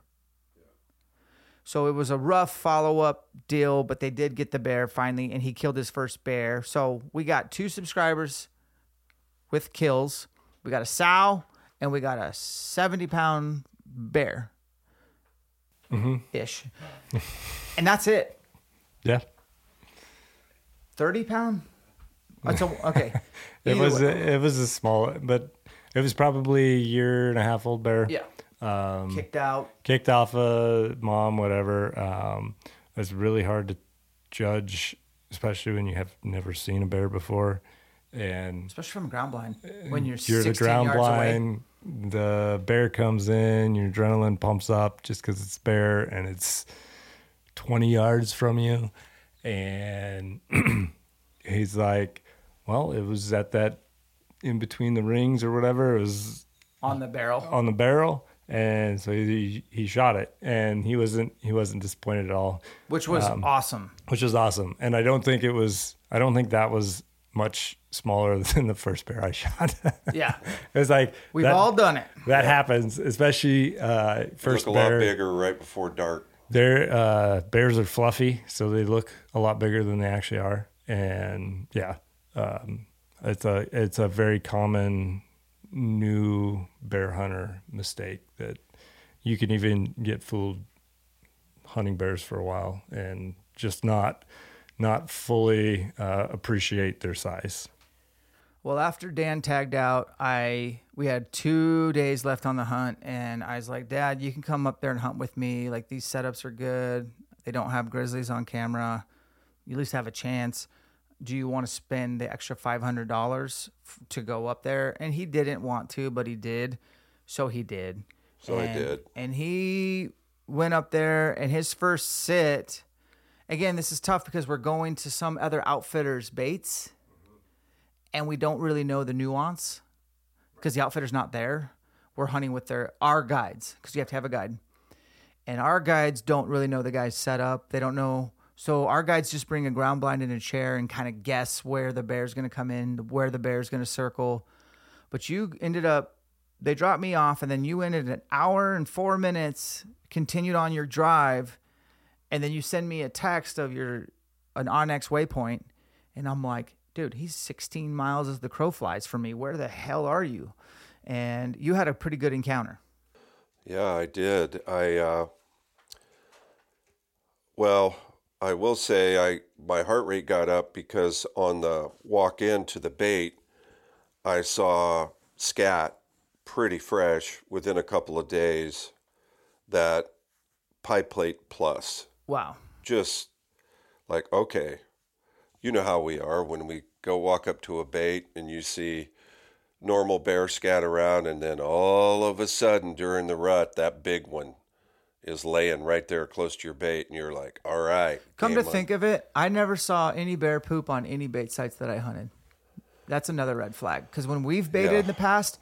So it was a rough follow up deal, but they did get the bear finally, and he killed his first bear. So we got two subscribers with kills. We got a sow, and we got a 70 pound bear mm-hmm. ish. and that's it. Yeah. 30 pound? That's a, okay. It Either was way. a, it was a small, but it was probably a year and a half old bear. yeah. Um, Kicked out. kicked off a mom, whatever. Um, it's really hard to judge, especially when you have never seen a bear before, and Especially from ground blind when you're, you're the ground yards away. blind. The bear comes in, your adrenaline pumps up just because it's bear and it's 20 yards from you. And he's like, well, it was at that in between the rings or whatever. It was on the barrel. on the barrel. And so he, he shot it and he wasn't, he wasn't disappointed at all, which was Um, awesome. which was awesome. And I don't think it was, I don't think that was much smaller than the first bear I shot. Yeah. it was like, We've that- all done it. that happens, especially uh, first Look a lot bigger right before dark. Their uh, bears are fluffy, so they look a lot bigger than they actually are. And yeah, um, it's a it's a very common new bear hunter mistake that you can even get fooled hunting bears for a while and just not not fully uh, appreciate their size. Well, after Dan tagged out, I we had two days left on the hunt, and I was like, Dad, you can come up there and hunt with me. Like these setups are good. They don't have grizzlies on camera. You at least have a chance. Do you want to spend the extra five hundred dollars to go up there? And he didn't want to, but he did, so he did. So And- did. And he went up there, and his first sit. Again, this is tough because we're going to some other outfitters' baits and we don't really know the nuance because the outfitter's not there. We're hunting with their our guides because you have to have a guide, and our guides don't really know the guy's setup. They don't know. So our guides just bring a ground blind in a chair and kind of guess where the bear's going to come in, where the bear's going to circle. But you ended up, they dropped me off, and then you ended an hour and four minutes, continued on your drive, and then you send me a text of your an onX waypoint, and I'm like, dude, he's 16 miles as the crow flies from me. Where the hell are you? And you had a pretty good encounter. Yeah, I did. I uh, well, I will say I my heart rate got up because on the walk in to the bait, I saw scat pretty fresh within a couple of days. That pie plate plus, Wow. just like okay, you know how we are when we go walk up to a bait and you see normal bear scat around and then all of a sudden during the rut that big one is laying right there close to your bait and you're like all right Come to on. think of it, I never saw any bear poop on any bait sites that I hunted. That's another red flag. Because when we've baited Yeah. in the past,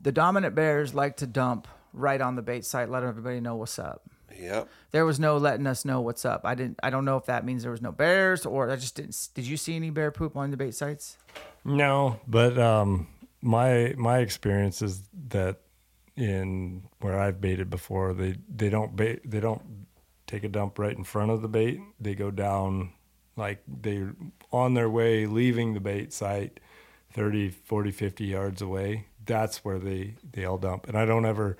the dominant bears like to dump right on the bait site, let everybody know what's up. yep There was no letting us know what's up. I didn't. I don't know if that means there was no bears or I just didn't. Did you see any bear poop on the bait sites? No, but um, my my experience is that in where I've baited before, they they don't bait they don't take a dump right in front of the bait. They go down like they're on their way leaving the bait site 30 40 50 yards away that's where they they all dump and i don't ever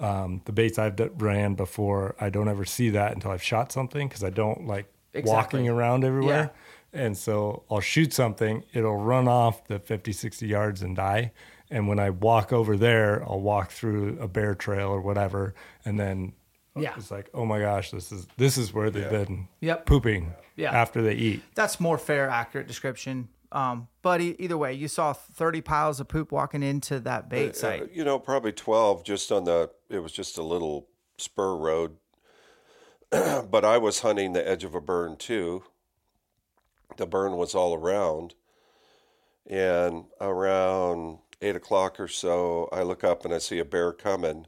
um, the baits I've ran before, I don't ever see that until I've shot something because I don't like Exactly. walking around everywhere. And so I'll shoot something, it'll run off the 50, 60 yards and die. And when I walk over there, I'll walk through a bear trail or whatever. And then Yeah. it's like, oh my gosh, this is this is where they've been Yep. pooping Yeah. after they eat. That's more fair, accurate description. Um, but e- either way, you saw 30 piles of poop walking into that bait Uh, site. you know, probably 12 just on the, it was just a little spur road. but I was hunting the edge of a burn too. The burn was all around. And around eight o'clock or so, I look up and I see a bear coming.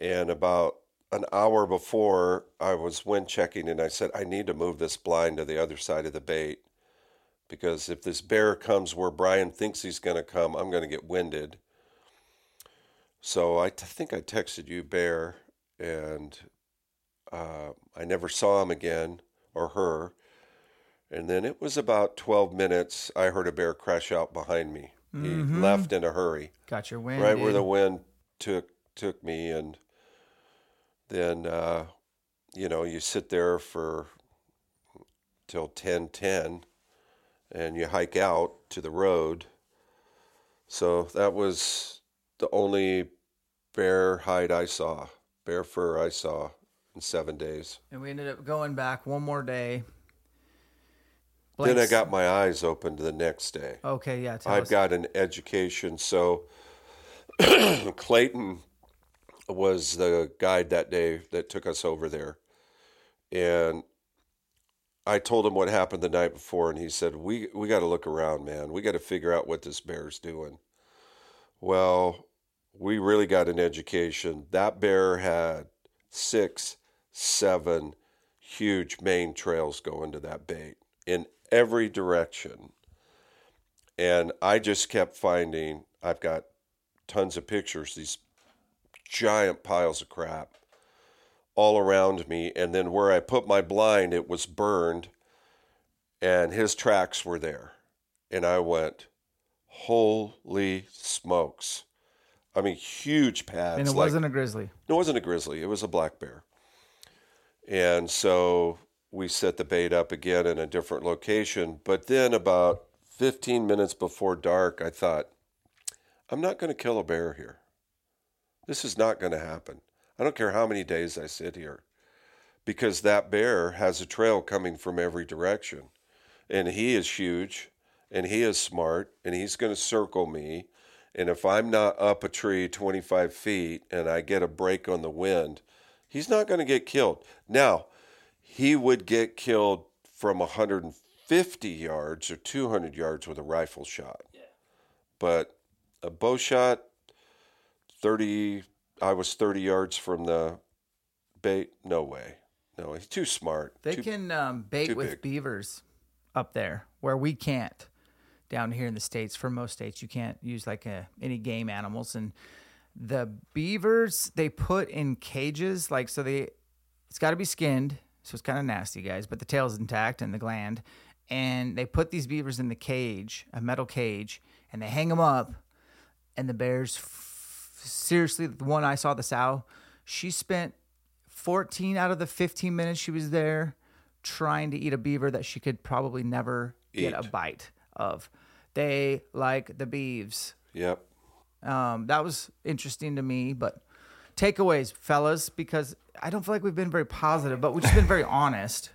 And about an hour before, I was wind checking and I said, I need to move this blind to the other side of the bait because if this bear comes where Brian thinks he's going to come, I'm going to get winded. So I t- think I texted you, Bear, and uh, I never saw him again or her. And then it was about 12 minutes. I heard a bear crash out behind me. He left in a hurry, Got your wind. right where the wind took took me, and then uh, you know you sit there for till 10:10, and you hike out to the road. So that was the only bear hide I saw, bear fur I saw in seven days. And we ended up going back one more day. Then I got my eyes opened the next day. Okay, yeah. I've got an education. So Clayton was the guide that day that took us over there. And I told him what happened the night before, and he said, We, we got to look around, man. We got to figure out what this bear's doing. Well, we really got an education. That bear had six, seven huge main trails going to that bait in every direction. And I just kept finding, I've got tons of pictures, these giant piles of crap all around me. And then where I put my blind, it was burned, and his tracks were there. And I went, holy smokes. I mean, huge pads. and it like- wasn't a grizzly. no, it wasn't a grizzly. It was a black bear. And so we set the bait up again in a different location. But then, about 15 minutes before dark, I thought, I'm not going to kill a bear here. This is not going to happen. I don't care how many days I sit here because that bear has a trail coming from every direction. And he is huge and he is smart and he's going to circle me. And if I'm not up a tree 25 feet and I get a break on the wind, he's not going to get killed. Now, he would get killed from 150 yards or 200 yards with a rifle shot. Yeah. But a bow shot, 30, I was 30 yards from the bait. No way. No, he's too smart. They Too- can um, bait with big. beavers up there where we can't. Down here in the states, for most states, you can't use like a, any game animals. And the beavers they put in cages, like so they, it's got to be skinned, so it's kind of nasty, guys. But the tail's intact and the gland, and they put these beavers in the cage, a metal cage, and they hang them up. And the bears, f- seriously, the one I saw, the sow, she spent 14 out of the 15 minutes she was there trying to eat a beaver that she could probably never get a bite of. They like the beeves. Yep. Um, that was interesting to me, but takeaways, fellas, because I don't feel like we've been very positive, but we've just been very honest.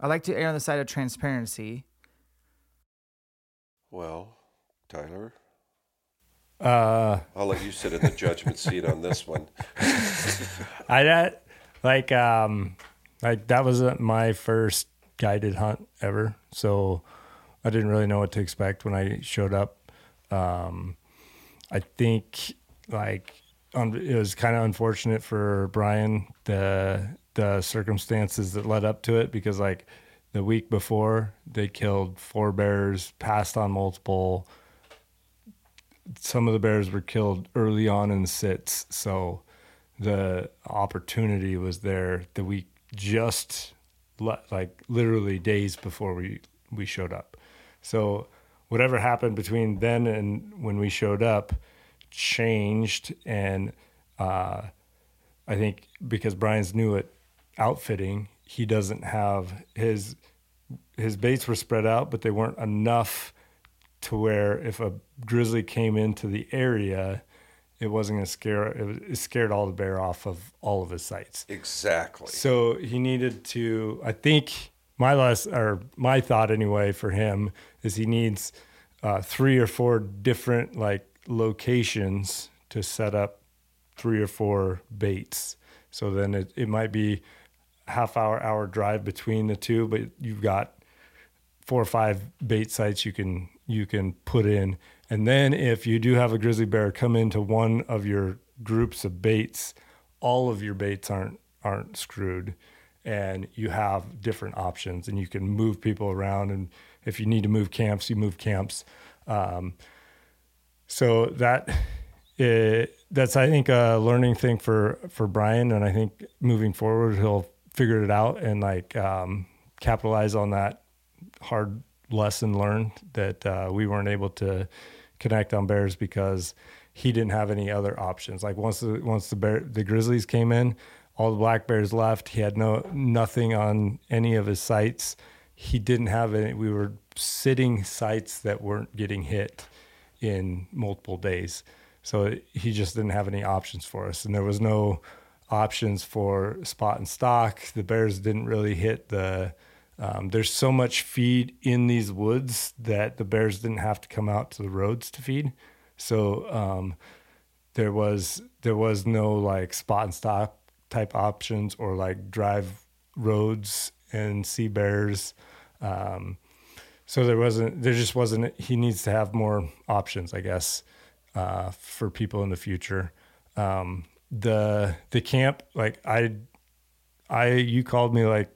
I like to err on the side of transparency. Well, Tyler, Uh, I'll let you sit in the judgment seat on this one. I that like um like that was uh, my first guided hunt ever, so I didn't really know what to expect when I showed up. Um, I think like it was kind of unfortunate for Brian the the circumstances that led up to it because like the week before they killed four bears, passed on multiple. Some of the bears were killed early on in the sits, so the opportunity was there the week just le- like literally days before we we showed up. So whatever happened between then and when we showed up changed and uh, I think because Brian's new at outfitting, he doesn't have his his baits were spread out, but they weren't enough to where if a grizzly came into the area, it wasn't going to scare it, was, it scared all the bear off of all of his sites. Exactly. So he needed to. I think my last or my thought anyway for him is he needs uh, three or four different like locations to set up three or four baits. So then it, it might be half hour hour drive between the two, but you've got four or five bait sites you can you can put in. And then if you do have a grizzly bear come into one of your groups of baits, all of your baits aren't aren't screwed and you have different options and you can move people around and if you need to move camps you move camps um, so that it, that's i think a learning thing for for brian and i think moving forward he'll figure it out and like um, capitalize on that hard lesson learned that uh, we weren't able to connect on bears because he didn't have any other options like once the once the bear the grizzlies came in all the black bears left. He had no nothing on any of his sites. He didn't have any. We were sitting sites that weren't getting hit in multiple days, so he just didn't have any options for us, and there was no options for spot and stock. The bears didn't really hit the. Um, there's so much feed in these woods that the bears didn't have to come out to the roads to feed, so um, there was there was no like spot and stock type options or like drive roads and see bears. Um, so there wasn't, there just wasn't, he needs to have more options, I guess, uh, for people in the future. Um, the, the camp, like I, I, you called me like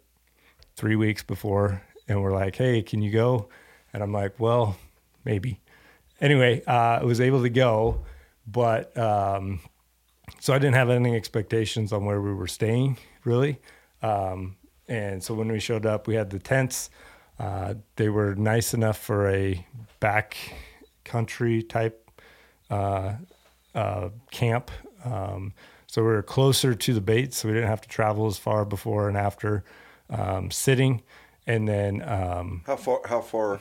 three weeks before and we're like, Hey, can you go? And I'm like, well, maybe. Anyway, uh, I was able to go, but, um, so I didn't have any expectations on where we were staying really. Um, and so when we showed up, we had the tents. Uh, they were nice enough for a back country type uh, uh, camp. Um, so we were closer to the bait, so we didn't have to travel as far before and after um, sitting. And then um, how far? How far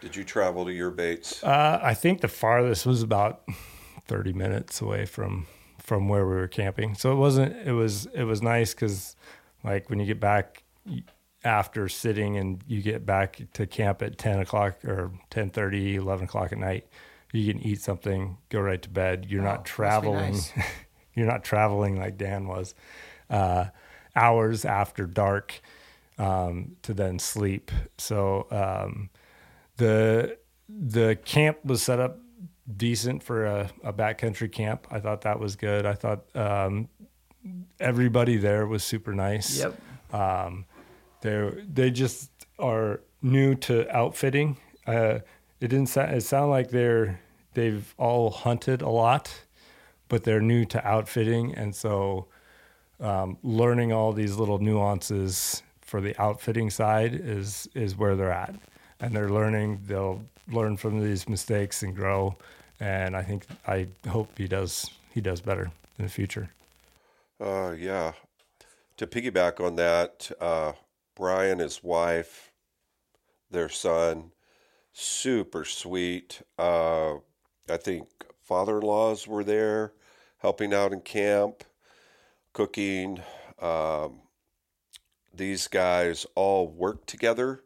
did you travel to your baits? Uh, I think the farthest was about thirty minutes away from from where we were camping. So it wasn't. It was. It was nice because, like, when you get back after sitting and you get back to camp at 10 o'clock or 10 30 11 o'clock at night you can eat something go right to bed you're oh, not traveling nice. you're not traveling like dan was uh, hours after dark um, to then sleep so um, the the camp was set up decent for a, a backcountry camp. I thought that was good. I thought um, everybody there was super nice. Yep. They they just are new to outfitting. Uh, it didn't sound, it sound like they're they've all hunted a lot, but they're new to outfitting, and so um, learning all these little nuances for the outfitting side is is where they're at, and they're learning. They'll learn from these mistakes and grow and I think I hope he does he does better in the future. Uh, yeah. To piggyback on that, uh, Brian, his wife, their son, super sweet. Uh, I think father-in-laws were there, helping out in camp, cooking. Um, these guys all work together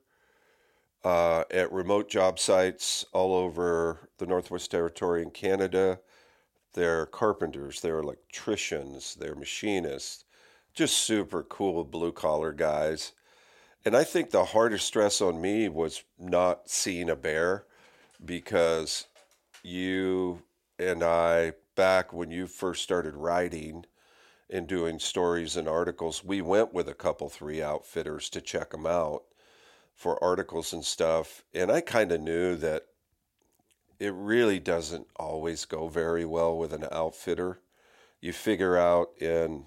uh, at remote job sites all over the Northwest Territory in Canada. They're carpenters, they're electricians, they're machinists, just super cool blue collar guys. And I think the hardest stress on me was not seeing a bear because you and I, back when you first started writing and doing stories and articles, we went with a couple, three outfitters to check them out for articles and stuff. And I kind of knew that it really doesn't always go very well with an outfitter. You figure out in,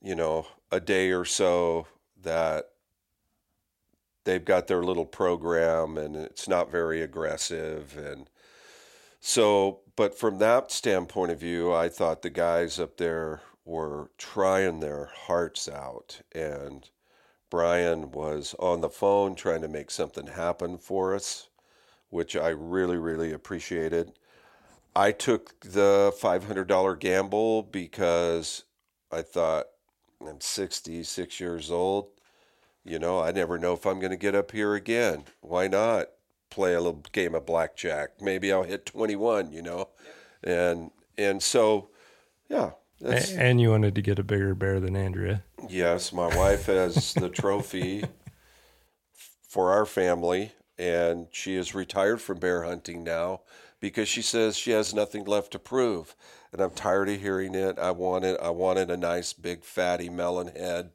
you know, a day or so that they've got their little program and it's not very aggressive and So, but from that standpoint of view, I thought the guys up there were trying their hearts out. And Brian was on the phone trying to make something happen for us, which I really, really appreciated. I took the $500 gamble because I thought I'm 66 years old. You know, I never know if I'm going to get up here again. Why not play a little game of blackjack? Maybe I'll hit 21, you know? And and so yeah, and you wanted to get a bigger bear than Andrea. Yes, my wife has the trophy for our family, and she is retired from bear hunting now because she says she has nothing left to prove. And I'm tired of hearing it. I wanted I wanted a nice big fatty melon head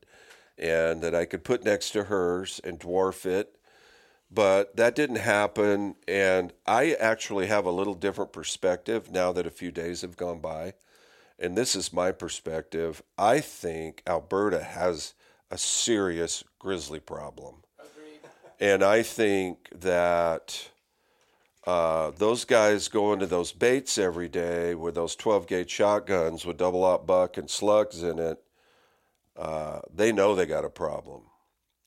and that I could put next to hers and dwarf it. But that didn't happen and I actually have a little different perspective now that a few days have gone by and this is my perspective, I think Alberta has a serious grizzly problem. And I think that uh, those guys go into those baits every day with those 12 gauge shotguns with double aught buck and slugs in it. Uh, they know they got a problem.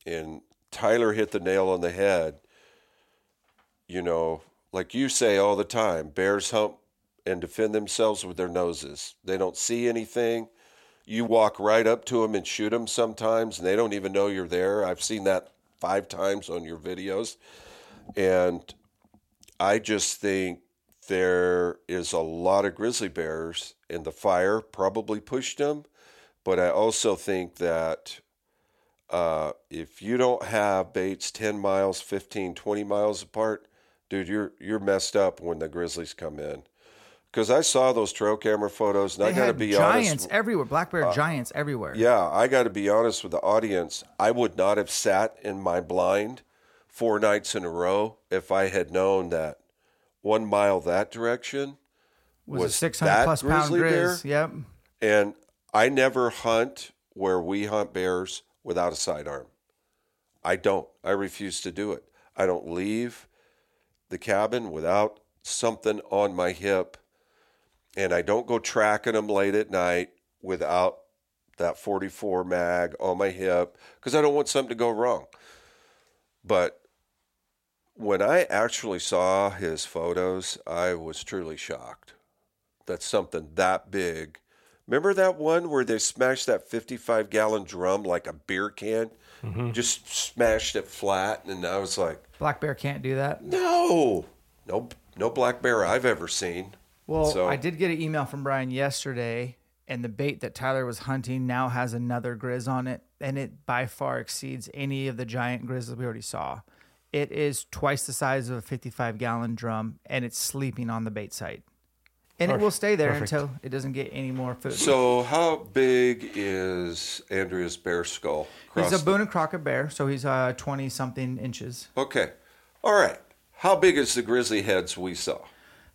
And Tyler hit the nail on the head. You know, like you say all the time, bears hump and defend themselves with their noses. They don't see anything. You walk right up to them and shoot them sometimes, and they don't even know you're there. I've seen that five times on your videos. And I just think there is a lot of grizzly bears, and the fire probably pushed them. But I also think that uh, if you don't have baits 10 miles, 15, 20 miles apart, dude, you're you're messed up when the grizzlies come in. Because I saw those trail camera photos, and They I got to be giants honest. Uh, everywhere, black bear giants everywhere. Yeah, I got to be honest with the audience. I would not have sat in my blind four nights in a row if I had known that one mile that direction was, was a 600 that plus pound grizzly bear? grizz. Yep. And I never hunt where we hunt bears without a sidearm. I don't. I refuse to do it. I don't leave the cabin without something on my hip. And I don't go tracking them late at night without that 44 mag on my hip because I don't want something to go wrong. But when I actually saw his photos, I was truly shocked that something that big. Remember that one where they smashed that 55 gallon drum like a beer can? Mm-hmm. Just smashed it flat. And I was like, Black bear can't do that. no, no, no black bear I've ever seen. Well, So- I did get an email from Brian yesterday, and the bait that Tyler was hunting now has another grizz on it, and it by far exceeds any of the giant grizzlies we already saw. It is twice the size of a 55 gallon drum, and it's sleeping on the bait site. And it will stay there Perfect. until it doesn't get any more food. So, how big is Andrea's bear skull? he's a Boone and Crockett bear, so he's uh 20 something inches. Okay. All right. How big is the grizzly heads we saw?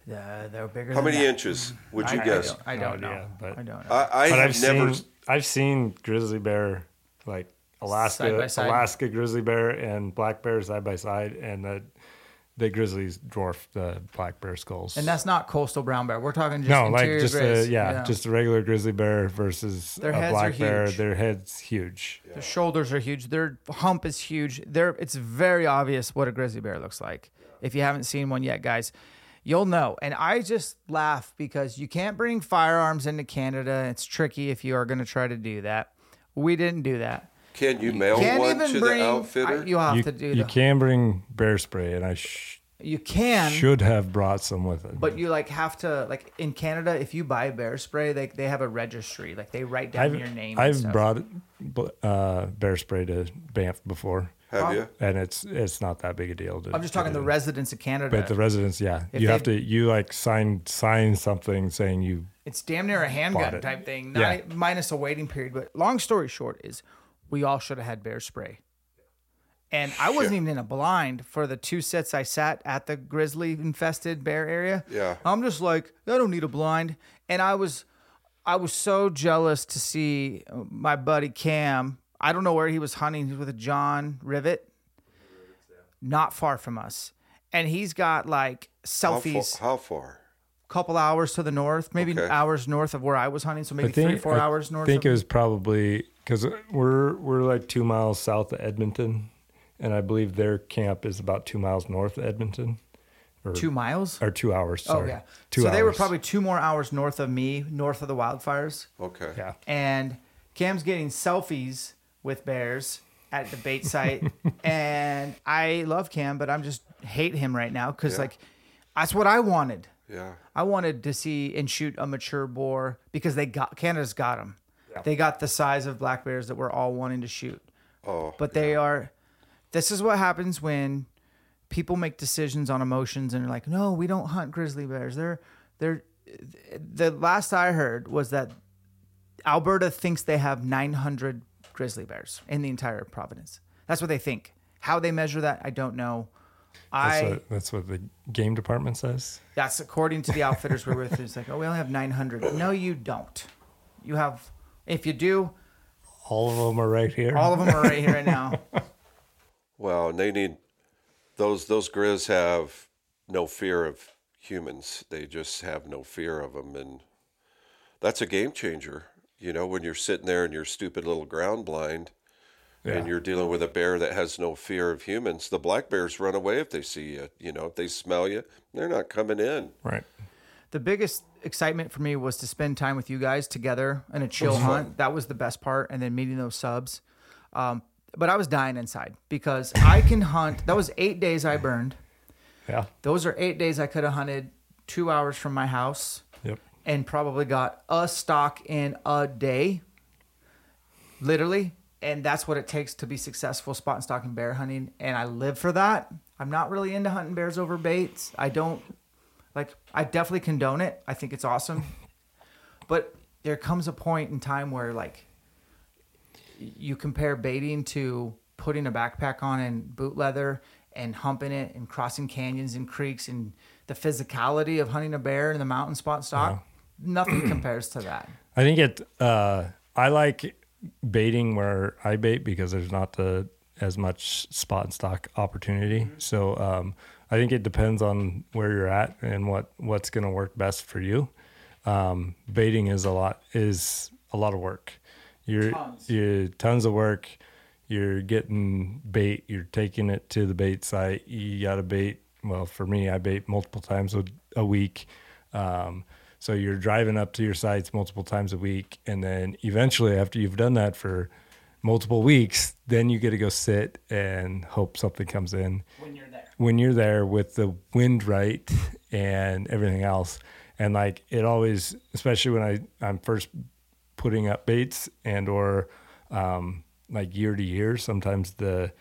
Uh, they're bigger. How than many that. inches would you I, guess? I don't, I don't No know. idea, but- I don't know. I, I but have I've never. seen I've seen grizzly bear like Alaska Side by side. Alaska grizzly bear and black bear side by side, and the the grizzlies dwarf the black bear skulls. and that's not coastal brown bear. We're talking just no, like just a, grizz. yeah, just a regular grizzly bear versus Their a heads are black bear. huge. Their head's huge. Their shoulders are huge. Their hump is huge. They're, it's very obvious what a grizzly bear looks like. If you haven't seen one yet, guys, you'll know. And I just laugh because you can't bring firearms into Canada. It's tricky if you are going to try to do that. We didn't do that. Can you mail Can't one to bring. the outfitter? I, you'll have You, to do you the, can bring bear spray, and I sh- You can. should have brought some with it. But you like have to like in Canada if you buy bear spray they they have a registry like they write down I've your name. I've stuff. brought uh, bear spray to Banff before, have you? and it's it's not that big a deal. To, I'm just talking do. the residents of Canada. But the residents, yeah, If you have to you like sign sign something saying you It's damn near a handgun type thing, Yeah. minus a waiting period. But long story short is, we all should have had bear spray. And I wasn't even in a blind for the two sets I sat at the grizzly infested bear area. Yeah. I'm just like, I don't need a blind. And I was, I was so jealous to see my buddy Cam. I don't know where he was hunting. He's with a John Rivet, not far from us, and he's got like How, selfies. far, how far? Couple hours to the north, maybe Okay. hours north of where I was hunting. So maybe I think, three, four I hours north. I think of it was probably because we're we're like two miles south of Edmonton, and I believe their camp is about two miles north of Edmonton, or two miles. or two hours. Oh, sorry. oh yeah. two so hours. they were probably two more hours north of me, north of the wildfires. Okay. yeah. and Cam's getting selfies with bears at the bait site, and I love Cam, but I'm just hate him right now because Yeah. like that's what I wanted. Yeah. I wanted to see and shoot a mature boar because they got Canada's got them. They got the size of black bears that we're all wanting to shoot. Oh. But they are. This is what happens when people make decisions on emotions and they're like, "No, we don't hunt grizzly bears." They're they're. The last I heard was that Alberta thinks they have 900 grizzly bears in the entire province. That's what they think. How they measure that, I don't know. That's, I what, that's what the game department says. that's according to the outfitters we're with. It's like, oh, we only have 900. No, you don't. You have. If you do, All of them are right here. all of them are right here right now. Well, they need those those grizz have no fear of humans. They just have no fear of them, and that's a game changer. You know, when you're sitting there in your stupid little ground blind, and you're dealing with a bear that has no fear of humans. The black bears run away if they see you. You know, if they smell you, they're not coming in. right. the biggest excitement for me was to spend time with you guys together in a chill hunt. That was the best part, and then meeting those subs. Um, but I was dying inside because I can hunt. That was eight days I burned. Yeah. Those are eight days I could have hunted two hours from my house Yep. and probably got a stock in a day, literally. And that's what it takes to be successful spot and stalking bear hunting. And I live for that. I'm not really into hunting bears over baits. I don't like. I definitely condone it. I think it's awesome. But there comes a point in time where like you compare baiting to putting a backpack on and boot leather and humping it and crossing canyons and creeks and the physicality of hunting a bear in the mountain spot stalk. Nothing compares to that. I think it. Uh, I like baiting where I bait because there's not the as much spot and stalk opportunity. So um, I think it depends on where you're at and what what's going to work best for you. Um, baiting is a lot is a lot of work. You're Tons. you tons of work. You're getting bait. You're taking it to the bait site. You got to bait. Well, for me, I bait multiple times a, a week. Um, so you're driving up to your sites multiple times a week, and then eventually, after you've done that for multiple weeks, then you get to go sit and hope something comes in When you're there. when you're there with the wind right and everything else. And like it always, especially when I I'm first putting up baits and or um, like year to year, sometimes the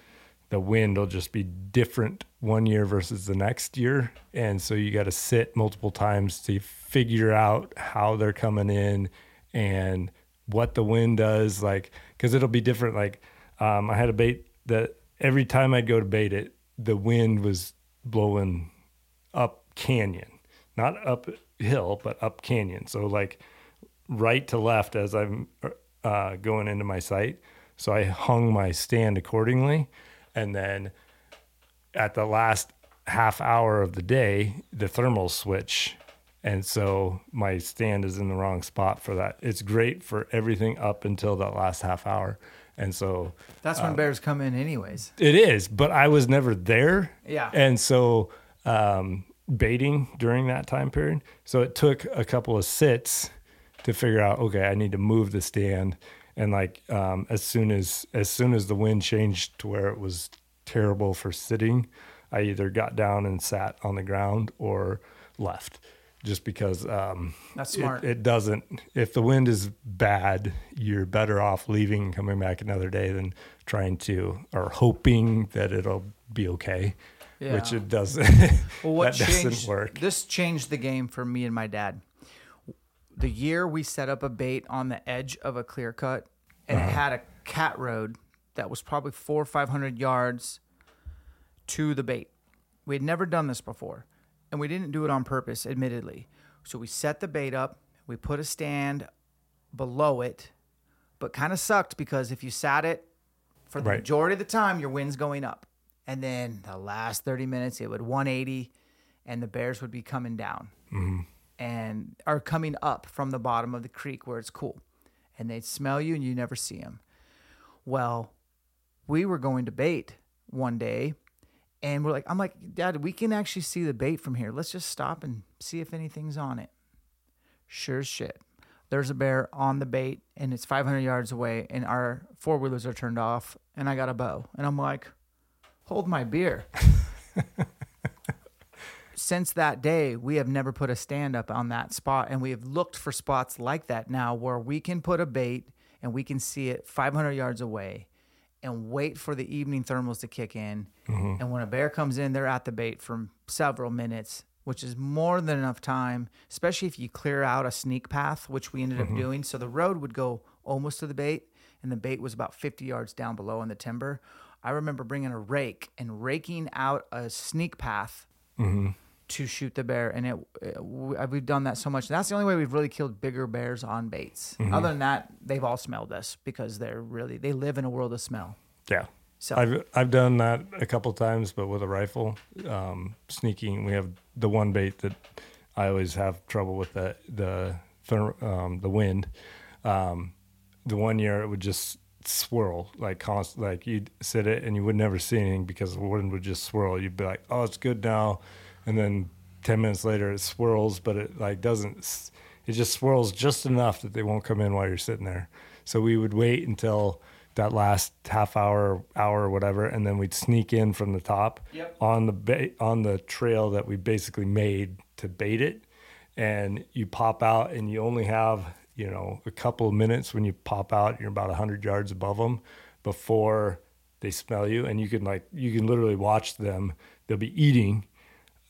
the wind will just be different one year versus the next year, and so you got to sit multiple times to figure out how they're coming in and what the wind does, like because it'll be different. Like um, I had a bait that every time I'd go to bait it, the wind was blowing up canyon, not uphill, but up canyon. So like right to left as I'm uh, going into my site. So I hung my stand accordingly, and then at the last half hour of the day, the thermals switch. And so my stand is in the wrong spot for that. It's great for everything up until that last half hour. And so That's Uh, when bears come in, anyways. it is, but I was never there. Yeah. And so um, baiting during that time period. So it took a couple of sits to figure out, okay, I need to move the stand. And like um, as soon as as soon as the wind changed to where it was terrible for sitting, I either got down and sat on the ground or left. Just because um, That's it- smart. It, doesn't. If the wind is bad, you're better off leaving and coming back another day than trying to or hoping that it'll be okay. Which it doesn't. Well, what that doesn't work. This changed the game for me and my dad. The year we set up a bait on the edge of a clear cut, and Uh-huh. it had a cat road that was probably four or five hundred yards to the bait. We had never done this before, and we didn't do it on purpose, admittedly. So we set the bait up, we put a stand below it, but kind of sucked because if you sat it for the Right. majority of the time, your wind's going up. And then the last 30 minutes, it would 180 and the bears would be coming down. Mm-hmm. and are coming up from the bottom of the creek where it's cool. And they'd smell you and you never see them. Well, we were going to bait one day and we're like, I'm like, Dad, we can actually see the bait from here. Let's just stop and see if anything's on it. Sure as shit. There's a bear on the bait and it's 500 yards away and our four wheelers are turned off and I got a bow. And I'm like, hold my beer. Since that day, we have never put a stand up on that spot and we have looked for spots like that now where we can put a bait and we can see it 500 yards away and wait for the evening thermals to kick in. Mm-hmm. And when a bear comes in, they're at the bait for several minutes, which is more than enough time, especially if you clear out a sneak path, which we ended up mm-hmm. doing. So the road would go almost to the bait, and the bait was about 50 yards down below in the timber. I remember bringing a rake and raking out a sneak path mm-hmm. To shoot the bear, and it, we- we've done that so much. That's the only way we've really killed bigger bears on baits. Other than that, they've all smelled us because they're really they live in a world of smell. Yeah. So- I've I've done that a couple times, but with a rifle, um, sneaking. We have the one bait that I always have trouble with the the um, the wind. Um, the one year it would just swirl like const- like you'd sit it and you would never see anything because the wind would just swirl. You'd be like, oh, it's good now, and then ten minutes later it swirls, but it like doesn't. It just swirls just enough that they won't come in while you're sitting there. So we would wait until that last half hour, hour, or whatever, and then we'd sneak in from the top Yep. on the ba- on the trail that we basically made to bait it, and you pop out, and you only have you know a couple of minutes when you pop out. You're about hundred yards above them before they smell you, and you can like you can literally watch them. They'll be eating.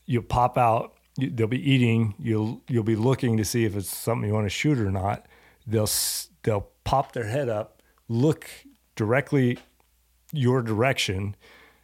You'll pop out. You, they'll be eating. You'll you'll be looking to see if it's something you want to shoot or not. They'll they'll pop their head up, look directly your direction.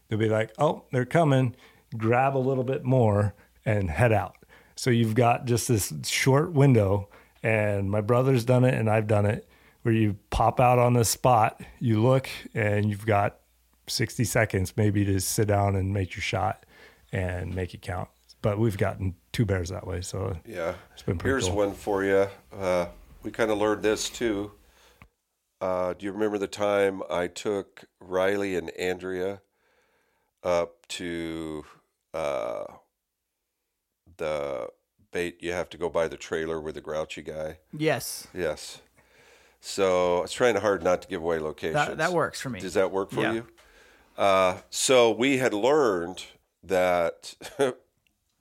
They'll be like, "Oh, they're coming." Grab a little bit more and head out. So you've got just this short window, and my brother's done it, and I've done it, where you pop out on the spot, you look, and you've got 60 seconds maybe to sit down and make your shot and make it count. But we've gotten two bears that way, so Yeah. It's been pretty Here's cool. one for you. Uh, we kind of learned this too. Uh, do you remember the time I took Riley and Andrea up to uh, the bait? You have to go by the trailer with the grouchy guy. Yes, Yes. So I was trying hard not to give away locations. that, that works for me. Does that work for Yeah. you? Uh, so we had learned that, and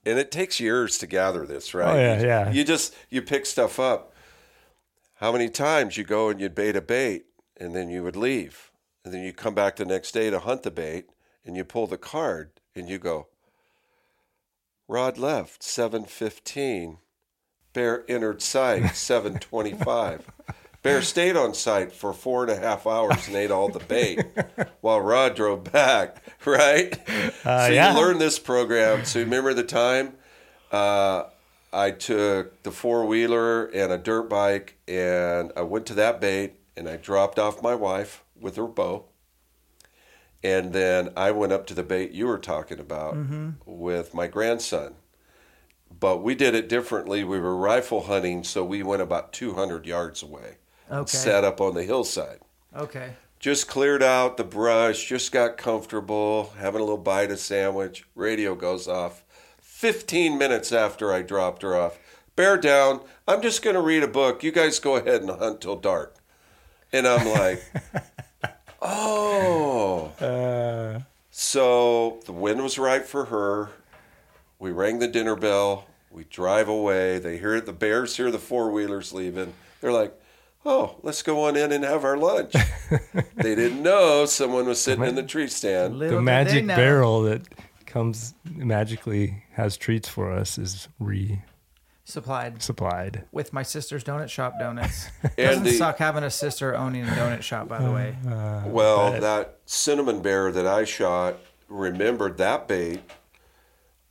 it takes years to gather this, right? Oh, yeah, you, yeah. You just you pick stuff up. How many times you go and you'd bait a bait, and then you would leave, and then you come back the next day to hunt the bait, and you pull the card, and you go. Rod left seven fifteen. Bear entered site seven twenty five. Bear stayed on site for four and a half hours and ate all the bait while Rod drove back, right? Uh, so yeah. you learn this program. So remember the time uh, I took the four wheeler and a dirt bike and I went to that bait and I dropped off my wife with her bow. And then I went up to the bait you were talking about with my grandson but we did it differently. We were rifle hunting, so we went about 200 yards away. Okay. Sat up on the hillside. Okay. Just cleared out the brush, just got comfortable, having a little bite of sandwich. Radio goes off. 15 minutes after I dropped her off. Bear down. I'm just going to read a book. You guys go ahead and hunt till dark. And I'm like, oh. uh, So the wind was right for her. We rang the dinner bell. We drive away. They hear. The bears hear the four wheelers leaving. They're like, "Oh, let's go on in and have our lunch." they didn't know someone was sitting in the tree stand. Little the magic barrel that comes magically has treats for us is re supplied supplied. with my sister's donut shop donuts. And Doesn't the- suck having a sister owning a donut shop, by the way. Uh, uh, well, that cinnamon bear that I shot remembered that bait.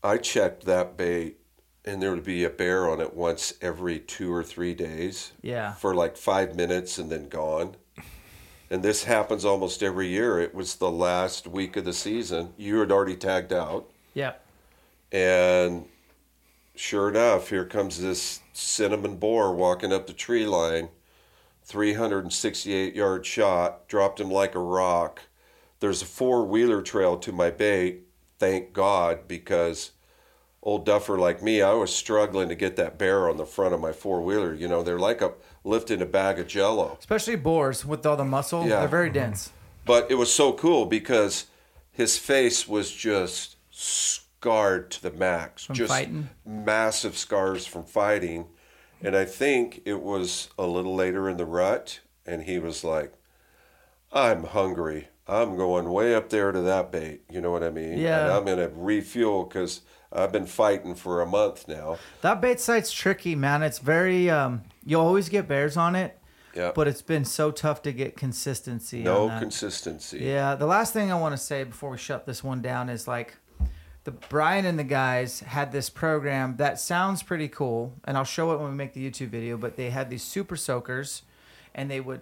I checked that bait, and there would be a bear on it once every two or three days. Yeah. For like five minutes and then gone. And this happens almost every year. It was the last week of the season. You had already tagged out, Yep. and sure enough, here comes this cinnamon boar walking up the tree line. 368 yard shot, dropped him like a rock. There's a four wheeler trail to my bait, thank God, because old duffer like me, I was struggling to get that bear on the front of my four wheeler. You know, they're like a lifting a bag of jello. Especially boars with all the muscle. Yeah. They're very mm-hmm. dense. But it was so cool because his face was just scarred to the max. From just fighting? massive scars from fighting. And I think it was a little later in the rut, and he was like, I'm hungry. I'm going way up there to that bait. You know what I mean? Yeah. And I'm going to refuel because I've been fighting for a month now. That bait site's tricky, man. It's very um you always get bears on it, Yeah. but it's been so tough to get consistency. no consistency. Yeah, the last thing I want to say before we shut this one down is like the Brian and the guys had this program that sounds pretty cool, and I'll show it when we make the YouTube video. But they had these super soakers, and they would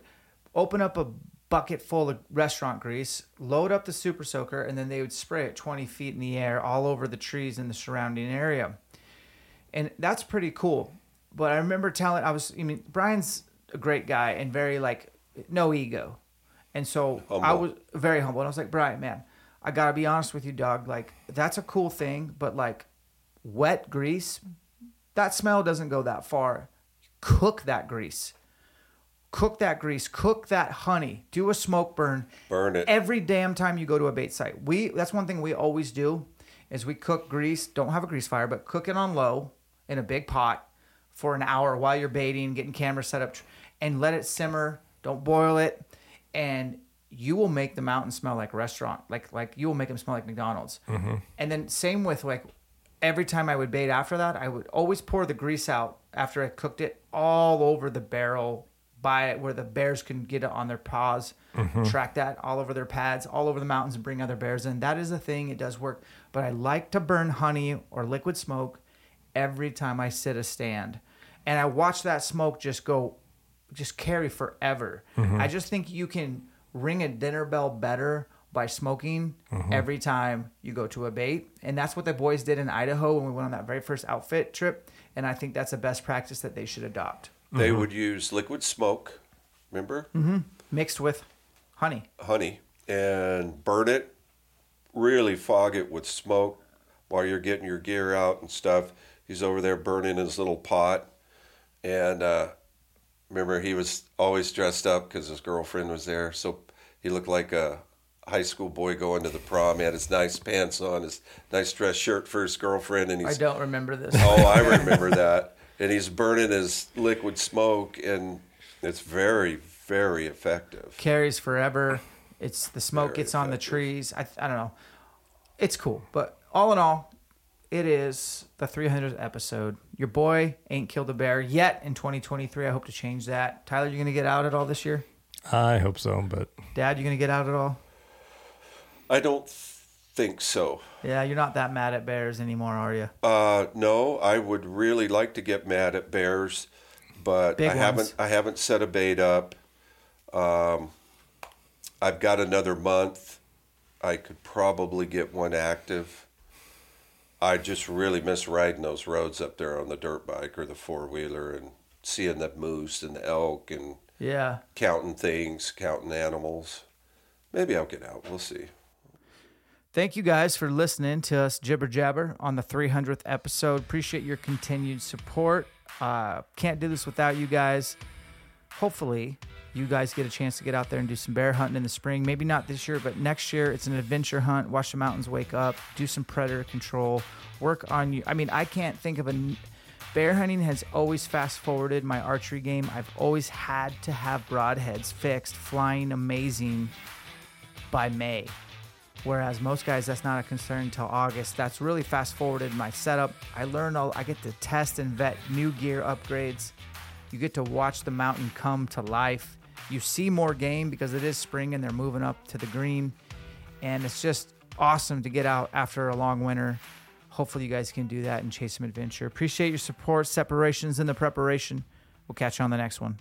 open up a bucket full of restaurant grease, load up the super soaker, and then they would spray it 20 feet in the air all over the trees in the surrounding area. And that's pretty cool. But I remember telling I was I mean Brian's a great guy and very like no ego. And so I was very humble. And I was like, Brian, man, I gotta be honest with you, dog. Like, that's a cool thing, but like wet grease, that smell doesn't go that far. Cook that grease. Cook that grease. Cook that honey. Do a smoke burn. Burn it. Every damn time you go to a bait site. We that's one thing we always do is we cook grease, don't have a grease fire, but cook it on low in a big pot for an hour while you're baiting, getting camera set up and let it simmer. Don't boil it and you will make the mountain smell like restaurant. Like like you will make them smell like McDonald's. Mm-hmm. And then same with like every time I would bait after that, I would always pour the grease out after I cooked it all over the barrel by where the bears can get it on their paws, mm-hmm. track that all over their pads, all over the mountains and bring other bears in. That is a thing. It does work. But I like to burn honey or liquid smoke every time I sit a stand. And I watch that smoke just go, just carry forever. Mm-hmm. I just think you can ring a dinner bell better by smoking mm-hmm. every time you go to a bait. And that's what the boys did in Idaho when we went on that very first outfit trip. And I think that's the best practice that they should adopt. They Mm-hmm. would use liquid smoke, remember? Mixed with honey. honey and burn it, really fog it with smoke while you're getting your gear out and stuff. He's over there burning his little pot. And uh, remember, he was always dressed up because his girlfriend was there. So he looked like a high school boy going to the prom. He had his nice pants on, his nice dress shirt for his girlfriend. And I he's, don't remember this. oh, I remember that. And he's burning his liquid smoke, and it's very, very effective. Carries forever. It's the smoke Very gets on the trees. I, I don't know. It's cool. But all in all, it is the 300th episode. Your boy ain't killed a bear yet in 2023. I hope to change that. Tyler, you going to get out at all this year? I hope so, but Dad, you going to get out at all? I don't think so. Yeah, you're not that mad at bears anymore, are you? Uh, no, I would really like to get mad at bears, but Big I haven't. I haven't set a bait up. Um, I've got another month. I could probably get one active. I just really miss riding those roads up there on the dirt bike or the four wheeler and seeing the moose and the elk and Yeah. counting things, counting animals. Maybe I'll get out. We'll see. Thank you guys for listening to us jibber jabber on the 300th episode. Appreciate your continued support. Uh, can't do this without you guys. Hopefully, you guys get a chance to get out there and do some bear hunting in the spring. Maybe not this year, but next year it's an adventure hunt. Watch the mountains wake up, do some predator control, work on you. I mean, I can't think of a Bear hunting has always fast forwarded my archery game. I've always had to have broadheads fixed, flying amazing by May. Whereas most guys, that's not a concern until August. That's really fast forwarded my setup. I learn all, I get to test and vet new gear upgrades. You get to watch the mountain come to life. You see more game because it is spring and they're moving up to the green. And it's just awesome to get out after a long winter. Hopefully, you guys can do that and chase some adventure. Appreciate your support, separations, and the preparation. We'll catch you on the next one.